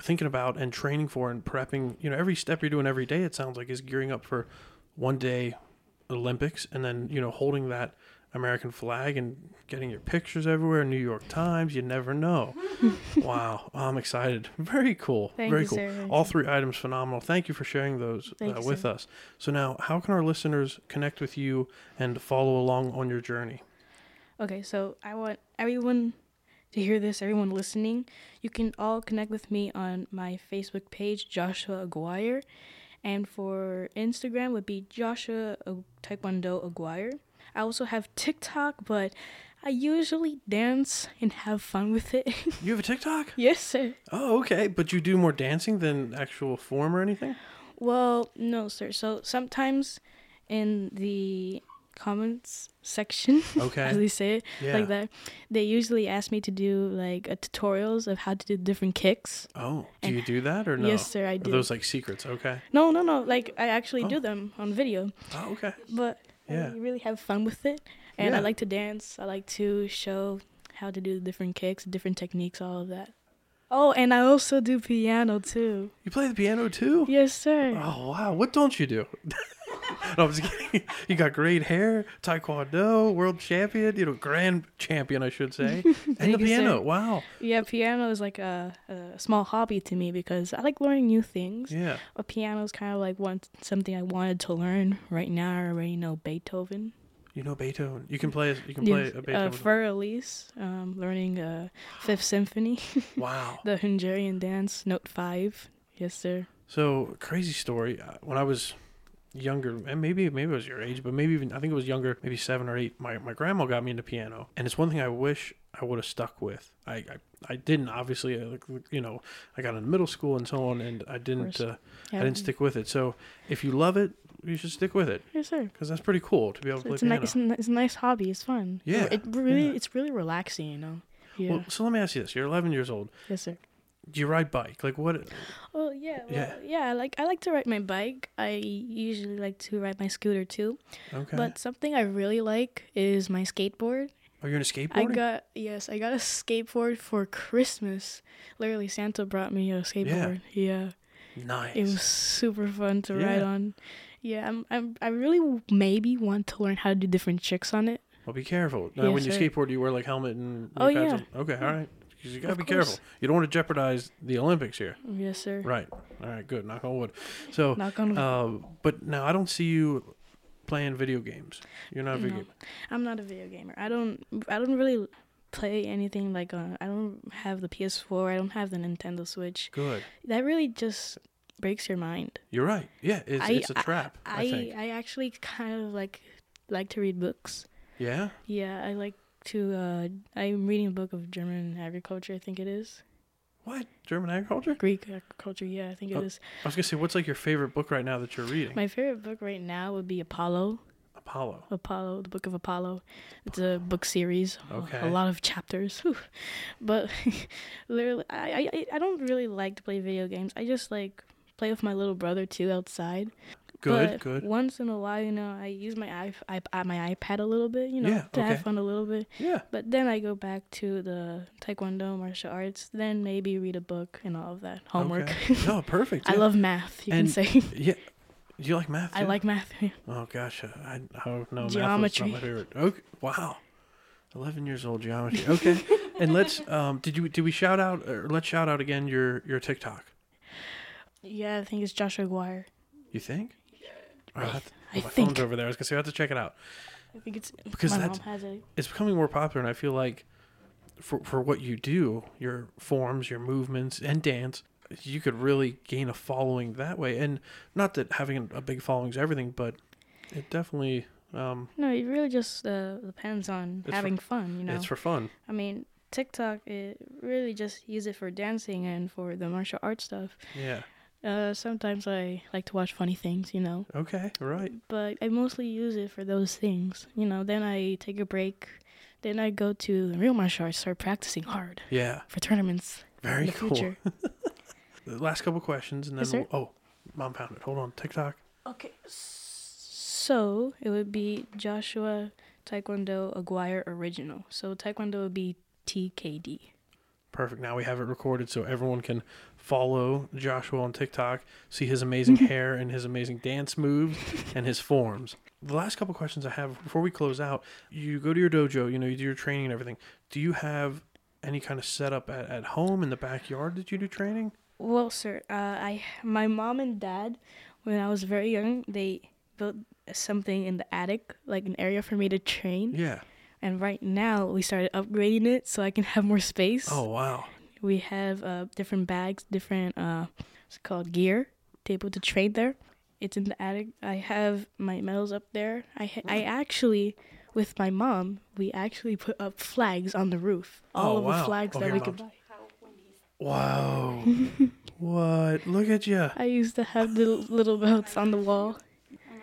[SPEAKER 2] thinking about and training for and prepping. You know, every step you're doing every day, it sounds like is gearing up for one day Olympics, and then you know holding that American flag and getting your pictures everywhere. New York Times. You never know. wow, I'm excited. Very cool.
[SPEAKER 3] Thank
[SPEAKER 2] Very
[SPEAKER 3] you,
[SPEAKER 2] cool.
[SPEAKER 3] sir.
[SPEAKER 2] All three items phenomenal. Thank you for sharing those uh, with
[SPEAKER 3] sir.
[SPEAKER 2] us. So now, how can our listeners connect with you and follow along on your journey?
[SPEAKER 3] Okay, so I want everyone to hear this, everyone listening. You can all connect with me on my Facebook page, Joshua Aguirre. And for Instagram would be Joshua Taekwondo Aguirre. I also have TikTok, but I usually dance and have fun with it.
[SPEAKER 2] You have a TikTok?
[SPEAKER 3] yes, sir.
[SPEAKER 2] Oh, okay. But you do more dancing than actual form or anything?
[SPEAKER 3] Well, no, sir. So sometimes in the comments section,
[SPEAKER 2] Okay.
[SPEAKER 3] as they say it,
[SPEAKER 2] Yeah.
[SPEAKER 3] like that, they usually ask me to do like a tutorials of how to do different kicks.
[SPEAKER 2] Oh, do
[SPEAKER 3] And-
[SPEAKER 2] you do that or no?
[SPEAKER 3] Yes, sir, I do.
[SPEAKER 2] Are those like secrets? Okay.
[SPEAKER 3] No, no, no. Like I actually
[SPEAKER 2] Oh.
[SPEAKER 3] do them on video,
[SPEAKER 2] Oh, okay.
[SPEAKER 3] but
[SPEAKER 2] Yeah.
[SPEAKER 3] I really have fun with it. And I like to dance. I like to show how to do the different kicks, different techniques, all of that. Oh, and I also do piano too.
[SPEAKER 2] You play the piano too?
[SPEAKER 3] Yes, sir.
[SPEAKER 2] Oh wow! What don't you do? no, I'm just kidding. You got great hair, taekwondo, world champion, you know, grand champion, I should say, and the piano. Wow.
[SPEAKER 3] Yeah, piano is like a, a small hobby to me because I like learning new things.
[SPEAKER 2] Yeah.
[SPEAKER 3] A piano is kind of like one something I wanted to learn right now. I already know Beethoven.
[SPEAKER 2] You know Beethoven. You can play. You can play a
[SPEAKER 3] uh,
[SPEAKER 2] Beethoven.
[SPEAKER 3] Für Elise, um, learning uh, Fifth Symphony,
[SPEAKER 2] wow.
[SPEAKER 3] the Hungarian dance, Note Five. Yes, sir.
[SPEAKER 2] So crazy story. Uh, When I was younger, and maybe maybe it was your age, but maybe even I think it was younger, maybe seven or eight. My my grandma got me into piano, and it's one thing I wish I would have stuck with. I I, I didn't obviously. uh, You know, I got into middle school and so on, and I didn't. Uh,
[SPEAKER 3] Yeah.
[SPEAKER 2] I didn't stick with it. So if you love it, you should stick with it
[SPEAKER 3] Yes, sir.
[SPEAKER 2] because that's pretty cool to be able to play
[SPEAKER 3] it's a
[SPEAKER 2] piano.
[SPEAKER 3] nice, it's, a, it's a nice hobby. It's fun.
[SPEAKER 2] Yeah,
[SPEAKER 3] It really,
[SPEAKER 2] yeah.
[SPEAKER 3] it's really relaxing. You know. Yeah.
[SPEAKER 2] Well, so let me ask you this: You're 11 years old.
[SPEAKER 3] yes, sir.
[SPEAKER 2] Do you ride bike? Like what?
[SPEAKER 3] Oh yeah, well,
[SPEAKER 2] Yeah.
[SPEAKER 3] yeah. Like I like to ride my bike. I usually like to ride my scooter too.
[SPEAKER 2] Okay.
[SPEAKER 3] But something I really like is my skateboard.
[SPEAKER 2] Oh, Are you on
[SPEAKER 3] a
[SPEAKER 2] skateboard?
[SPEAKER 3] I got yes, I got a skateboard for Christmas. Literally, Santa brought me a skateboard. Yeah,
[SPEAKER 2] nice.
[SPEAKER 3] it was super fun to ride on. Yeah, I'm, I'm I really maybe want to learn how to do different tricks on it.
[SPEAKER 2] Well, be careful. Now,
[SPEAKER 3] Yes,
[SPEAKER 2] when you
[SPEAKER 3] sir.
[SPEAKER 2] skateboard, do you wear like helmet and
[SPEAKER 3] Oh, yeah.
[SPEAKER 2] on? Okay, all right. 'Cause you gotta be
[SPEAKER 3] course.
[SPEAKER 2] careful. You don't want to jeopardize the Olympics here.
[SPEAKER 3] Yes, sir.
[SPEAKER 2] Right. All right. Good. Knock on wood. So,
[SPEAKER 3] Knock on wood.
[SPEAKER 2] uh, but now I don't see you playing video games. You're not a video
[SPEAKER 3] No.
[SPEAKER 2] gamer.
[SPEAKER 3] I'm not a video gamer. I don't I don't really play anything like uh, I don't have the PS4. I don't have the Nintendo Switch.
[SPEAKER 2] Good.
[SPEAKER 3] That really just breaks your mind.
[SPEAKER 2] You're right. Yeah, it's,
[SPEAKER 3] I-
[SPEAKER 2] it's a trap. I,
[SPEAKER 3] I
[SPEAKER 2] think.
[SPEAKER 3] I actually kind of like like to read books.
[SPEAKER 2] yeah.
[SPEAKER 3] Yeah, I like to. Uh, I'm reading a book of German agriculture. I think it is
[SPEAKER 2] What German agriculture?
[SPEAKER 3] Greek agriculture. Yeah, I think it
[SPEAKER 2] Oh.
[SPEAKER 3] is.
[SPEAKER 2] I was gonna say, what's like your favorite book right now that you're reading?
[SPEAKER 3] My favorite book right now would be Apollo.
[SPEAKER 2] Apollo.
[SPEAKER 3] Apollo, the Book of Apollo. It's a book series. a-
[SPEAKER 2] Okay.
[SPEAKER 3] A lot of chapters. Whew. But literally, I, I I don't really like to play video games. I just like play with my little brother too outside.
[SPEAKER 2] Good.
[SPEAKER 3] but
[SPEAKER 2] good.
[SPEAKER 3] Once in a while, you know, I use my iP- my iPad a little bit, you know,
[SPEAKER 2] Yeah,
[SPEAKER 3] to
[SPEAKER 2] okay.
[SPEAKER 3] have fun a little bit.
[SPEAKER 2] Yeah.
[SPEAKER 3] But then I go back to the Taekwondo, martial arts. Then maybe read a book and all of that homework.
[SPEAKER 2] Okay. No, perfect.
[SPEAKER 3] I love math. You
[SPEAKER 2] And-
[SPEAKER 3] can say
[SPEAKER 2] Yeah. Do you like math?
[SPEAKER 3] I like math.
[SPEAKER 2] Oh gosh, uh, I oh no
[SPEAKER 3] Geometry.
[SPEAKER 2] Math was not my favorite. Okay, wow, eleven years old geometry. Okay, and let's um, did you did we shout out or let's shout out again your your TikTok?
[SPEAKER 3] yeah, I think it's Joshua Aguirre.
[SPEAKER 2] You think? Oh, I, have to-
[SPEAKER 3] I
[SPEAKER 2] my
[SPEAKER 3] think.
[SPEAKER 2] phone's over there. I was gonna say I have to check it out
[SPEAKER 3] I think it's
[SPEAKER 2] because
[SPEAKER 3] my mom has it.
[SPEAKER 2] it's becoming more popular, and I feel like for for what you do, your forms, your movements, and dance, you could really gain a following that way. And not that having a big following is everything, but it definitely um,
[SPEAKER 3] No, it really just uh, depends on
[SPEAKER 2] It's for-
[SPEAKER 3] having fun. You know,
[SPEAKER 2] it's for fun.
[SPEAKER 3] I mean, TikTok it really just use it for dancing and for the martial arts stuff.
[SPEAKER 2] Yeah.
[SPEAKER 3] Uh, sometimes I like to watch funny things, you know,
[SPEAKER 2] Okay. Right.
[SPEAKER 3] but I mostly use it for those things. You know, then I take a break. Then I go to the real martial arts, start practicing hard
[SPEAKER 2] Yeah.
[SPEAKER 3] for tournaments
[SPEAKER 2] Very
[SPEAKER 3] in the
[SPEAKER 2] cool.
[SPEAKER 3] future.
[SPEAKER 2] The last couple questions, and then
[SPEAKER 3] Yes,
[SPEAKER 2] we'll, oh, mom pounded. Hold on. TikTok.
[SPEAKER 3] Okay. So it would be Joshua Taekwondo Aguirre Original. So Taekwondo would be TKD.
[SPEAKER 2] Perfect. Now we have it recorded, so everyone can follow Joshua on TikTok, see his amazing hair and his amazing dance moves and his forms. The last couple questions I have before we close out, you go to your dojo, you know, you do your training and everything. Do you have any kind of setup at, at home in the backyard that you do training?
[SPEAKER 3] Well, sir, uh, I my mom and dad, when I was very young, they built something in the attic, like an area for me to train.
[SPEAKER 2] Yeah.
[SPEAKER 3] And right now, we started upgrading it so I can have more space.
[SPEAKER 2] Oh, wow.
[SPEAKER 3] We have uh, different bags, different uh, what's called gear to able to train there. It's in the attic. I have my medals up there. I ha- I actually, with my mom, we actually put up flags on the roof. All
[SPEAKER 2] Oh,
[SPEAKER 3] of
[SPEAKER 2] wow.
[SPEAKER 3] the flags
[SPEAKER 2] Oh,
[SPEAKER 3] that we could buy.
[SPEAKER 2] Wow. what? Look at you.
[SPEAKER 3] I used to have the little belts on the wall.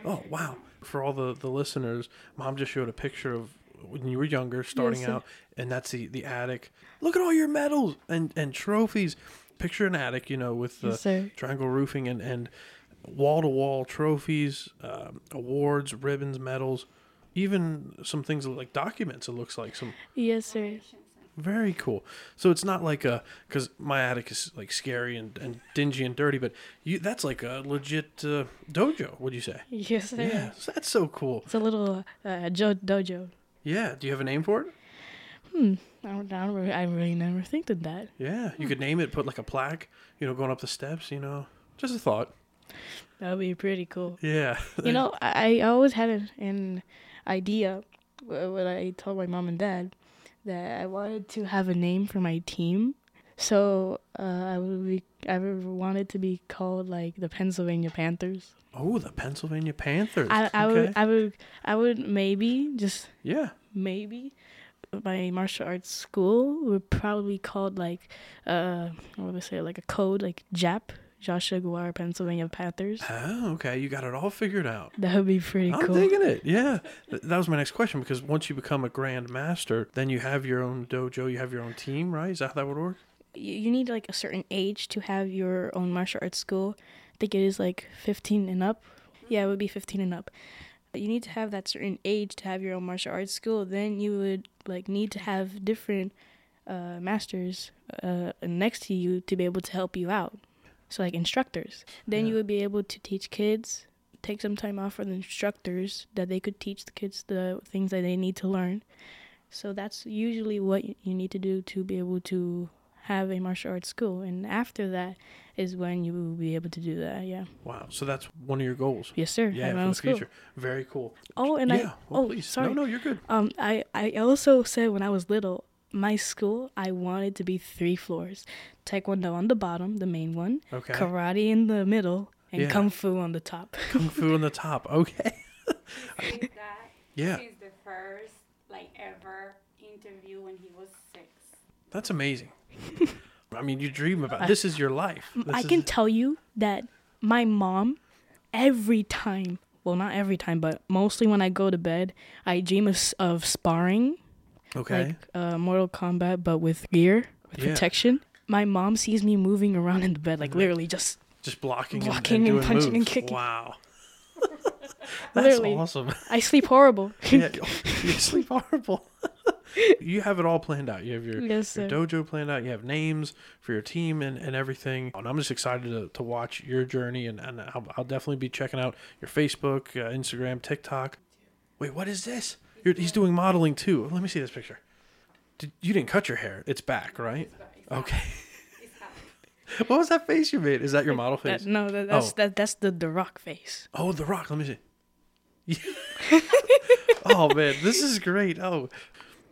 [SPEAKER 2] Oh wow! For all the the listeners, mom just showed a picture of when you were younger, starting
[SPEAKER 3] Yes,
[SPEAKER 2] out, and that's the the attic. Look at all your medals and and trophies. Picture an attic, you know, with the
[SPEAKER 3] sir.
[SPEAKER 2] triangle roofing and and wall to wall trophies, um, awards, ribbons, medals, even some things like documents. It looks like some
[SPEAKER 3] Yes, sir.
[SPEAKER 2] very cool. So it's not like a because my attic is like scary and, and dingy and dirty, but you that's like a legit uh, dojo. Would you say?
[SPEAKER 3] Yes, sir.
[SPEAKER 2] Yeah, that's so cool.
[SPEAKER 3] It's a little uh, jo- dojo.
[SPEAKER 2] Yeah. Do you have a name for it?
[SPEAKER 3] Hmm. I don't, I, don't really, I really never think of that.
[SPEAKER 2] Yeah. You could name it, put like a plaque, you know, going up the steps, you know. Just a thought.
[SPEAKER 3] That would be pretty cool.
[SPEAKER 2] Yeah.
[SPEAKER 3] You know, I, I always had an, an idea when I told my mom and dad that I wanted to have a name for my team. So uh, I would be I would wanted to be called like the Pennsylvania Panthers.
[SPEAKER 2] Oh, the Pennsylvania Panthers.
[SPEAKER 3] I, I
[SPEAKER 2] okay.
[SPEAKER 3] would I would I would maybe just
[SPEAKER 2] yeah.
[SPEAKER 3] maybe my martial arts school would probably called like uh what would I say like a code like JAP Joshua Aguirre Pennsylvania Panthers.
[SPEAKER 2] Oh, okay. You got it all figured out.
[SPEAKER 3] That would be pretty
[SPEAKER 2] I'm
[SPEAKER 3] cool.
[SPEAKER 2] digging it. Yeah. That was my next question because once you become a grand master, then you have your own dojo, you have your own team, right? Is that how that would work?
[SPEAKER 3] you, you need like a certain age to have your own martial arts school. I think it is like 15 and up. Yeah, it would be 15 and up. You need to have that certain age to have your own martial arts school. Then you would like need to have different uh, masters uh, next to you to be able to help you out. So like instructors. Then you would be able to teach kids. Take some time off for the instructors that they could teach the kids the things that they need to learn. So that's usually what you need to do to be able to have a martial arts school. And after that is when you will be able to do that. Yeah.
[SPEAKER 2] Wow. So that's one of your goals.
[SPEAKER 3] Yes, sir.
[SPEAKER 2] Yeah,
[SPEAKER 3] have my
[SPEAKER 2] for
[SPEAKER 3] own
[SPEAKER 2] the
[SPEAKER 3] school.
[SPEAKER 2] future. Very cool.
[SPEAKER 3] Oh, and
[SPEAKER 2] yeah.
[SPEAKER 3] I.
[SPEAKER 2] well,
[SPEAKER 3] oh,
[SPEAKER 2] please.
[SPEAKER 3] sorry.
[SPEAKER 2] No, no, you're good.
[SPEAKER 3] Um, I I also said when I was little, my school, I wanted to be three floors: taekwondo on the bottom, the main one,
[SPEAKER 2] Okay.
[SPEAKER 3] karate in the middle, and
[SPEAKER 2] Yeah.
[SPEAKER 3] kung fu on the top.
[SPEAKER 2] Kung Fu on the top. Okay.
[SPEAKER 4] Since that,
[SPEAKER 2] Yeah.
[SPEAKER 4] since the first like ever interview when he was six.
[SPEAKER 2] That's amazing. I mean, you dream about this is your life. This
[SPEAKER 3] I
[SPEAKER 2] is-
[SPEAKER 3] can tell you that my mom, every time, well, not every time, but mostly when I go to bed, I dream of, of sparring,
[SPEAKER 2] Okay.
[SPEAKER 3] like uh, Mortal Kombat, but with gear, with
[SPEAKER 2] Yeah.
[SPEAKER 3] protection. My mom sees me moving around in the bed, like literally just
[SPEAKER 2] just blocking, and-
[SPEAKER 3] blocking
[SPEAKER 2] and,
[SPEAKER 3] and
[SPEAKER 2] doing
[SPEAKER 3] punching and kicking.
[SPEAKER 2] Wow. That's
[SPEAKER 3] Literally.
[SPEAKER 2] awesome.
[SPEAKER 3] I sleep horrible.
[SPEAKER 2] yeah, you sleep horrible. you have it all planned out. You have your,
[SPEAKER 3] yes,
[SPEAKER 2] your dojo planned out. You have names for your team and, and everything. And I'm just excited to, to watch your journey. And, and I'll, I'll definitely be checking out your Facebook, uh, Instagram, TikTok. Wait, what is this? You're, he's doing modeling too. Let me see this picture. Did, you didn't cut your hair. It's back, right? Okay.
[SPEAKER 4] It's happy.
[SPEAKER 2] What was that face you made? Is that your model face?
[SPEAKER 3] That, no, that, that's
[SPEAKER 2] Oh.
[SPEAKER 3] that, that's the the rock face.
[SPEAKER 2] Oh, The Rock. Let me see. oh man, this is great. Oh,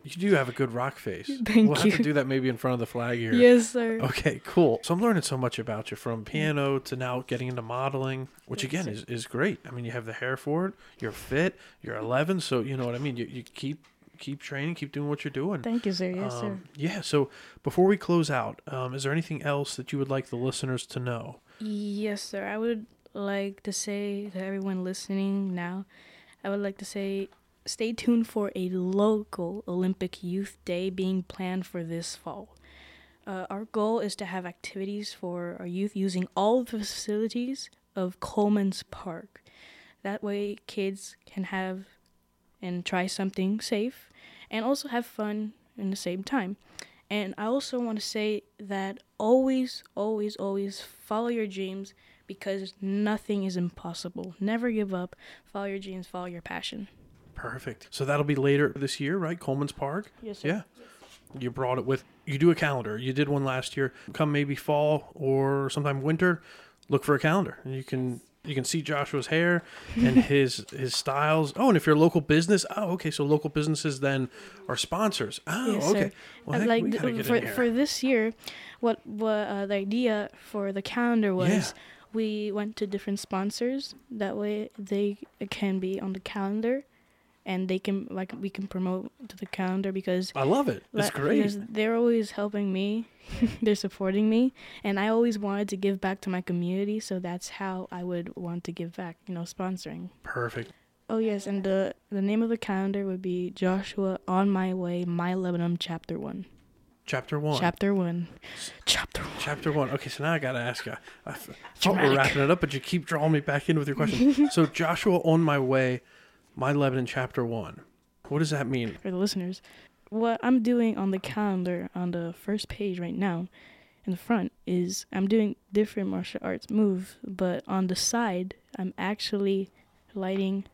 [SPEAKER 2] you do have a good rock face.
[SPEAKER 3] Thank
[SPEAKER 2] we'll have to do that maybe in front of the flag here.
[SPEAKER 3] Yes, sir.
[SPEAKER 2] Okay, cool. So I'm learning so much about you from piano to now getting into modeling, which again is, is great. I mean, you have the hair for it. You're fit. You're 11, so you know what I mean. You, you keep keep training, keep doing what you're doing.
[SPEAKER 3] Thank you, sir. Yes, sir.
[SPEAKER 2] Um, yeah. So before we close out, um, is there anything else that you would like the listeners to know?
[SPEAKER 3] Yes, sir. I would like to say to everyone listening now, I would like to say stay tuned for a local Olympic Youth Day being planned for this fall. Uh, our goal is to have activities for our youth using all the facilities of Coleman's Park. That way, kids can have and try something safe and also have fun in the same time. And I also want to say that always, always, always follow your dreams because nothing is impossible. Never give up. Follow your dreams, follow your passion.
[SPEAKER 2] Perfect. So that'll be later this year, right? Coleman's Park.
[SPEAKER 3] Yes, sir.
[SPEAKER 2] Yeah. You brought it with you do a calendar. You did one last year. Come maybe fall or sometime winter, look for a calendar. And you can you can see Joshua's hair and his his styles. Oh, and if you're a local business, oh okay, so local businesses then are sponsors. Oh,
[SPEAKER 3] Yes,
[SPEAKER 2] okay.
[SPEAKER 3] sir.
[SPEAKER 2] Well, heck,
[SPEAKER 3] like
[SPEAKER 2] we
[SPEAKER 3] th-
[SPEAKER 2] gotta get
[SPEAKER 3] for for this year, what what uh, the idea for the calendar was
[SPEAKER 2] Yeah.
[SPEAKER 3] we went to different sponsors. That way they can be on the calendar, and they can like we can promote to the calendar because
[SPEAKER 2] I love it. It's
[SPEAKER 3] like,
[SPEAKER 2] great.
[SPEAKER 3] because they're always helping me. they're supporting me, and I always wanted to give back to my community. So that's how I would want to give back. You know, sponsoring.
[SPEAKER 2] Perfect.
[SPEAKER 3] Oh yes, and the the name of the calendar would be Joshua on my way, my Lebanon chapter one.
[SPEAKER 2] Chapter one.
[SPEAKER 3] Chapter one. Chapter one.
[SPEAKER 2] Chapter one. Okay, so now I gotta ask you. I thought we we're wrapping it up, but you keep drawing me back in with your question. so Joshua on my way, my Lebanon chapter one. What does that mean?
[SPEAKER 3] For the listeners, what I'm doing on the calendar on the first page right now, in the front is I'm doing different martial arts moves, but on the side I'm actually lighting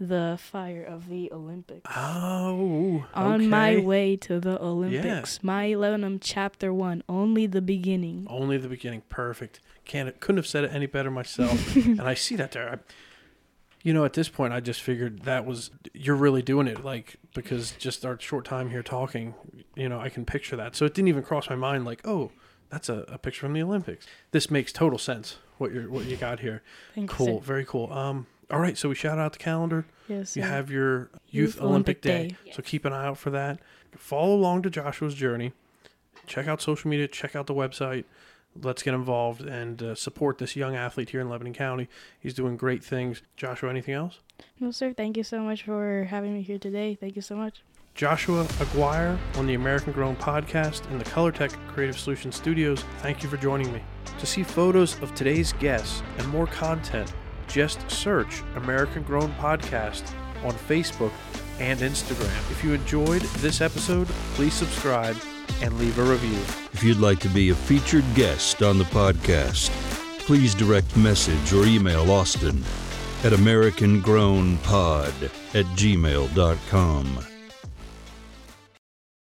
[SPEAKER 3] the fire of the Olympics.
[SPEAKER 2] Oh,
[SPEAKER 3] On my way to the Olympics, my Lebanon chapter one, only the beginning.
[SPEAKER 2] Only the beginning. Perfect. Can't couldn't have said it any better myself. and I see that there. I, you know, at this point, I just figured that was you're really doing it. Like because just our short time here talking, you know, I can picture that. So it didn't even cross my mind. Like, oh, that's a, a picture from the Olympics. This makes total sense. What you're what you got here.
[SPEAKER 3] Thank
[SPEAKER 2] Cool.
[SPEAKER 3] sir.
[SPEAKER 2] Very cool. Um. All right. So we shout out the calendar.
[SPEAKER 3] Yes,
[SPEAKER 2] You
[SPEAKER 3] sir.
[SPEAKER 2] have your Youth,
[SPEAKER 3] Youth
[SPEAKER 2] Olympic,
[SPEAKER 3] Olympic
[SPEAKER 2] Day.
[SPEAKER 3] Day.
[SPEAKER 2] So keep an eye out for that. Follow along to Joshua's journey. Check out social media. Check out the website. Let's get involved and uh, support this young athlete here in Lebanon County. He's doing great things. Joshua, anything else?
[SPEAKER 3] No, sir. Thank you so much for having me here today. Thank you so much.
[SPEAKER 2] Joshua Aguirre on the American Grown podcast in the ColorTech Creative Solutions Studios. Thank you for joining me. To see photos of today's guests and more content, just search American Grown Podcast on Facebook and Instagram. If you enjoyed this episode, please subscribe and leave a review.
[SPEAKER 1] If you'd like to be a featured guest on the podcast, please direct message or email Austin at AmericanGrownPod at gmail.com.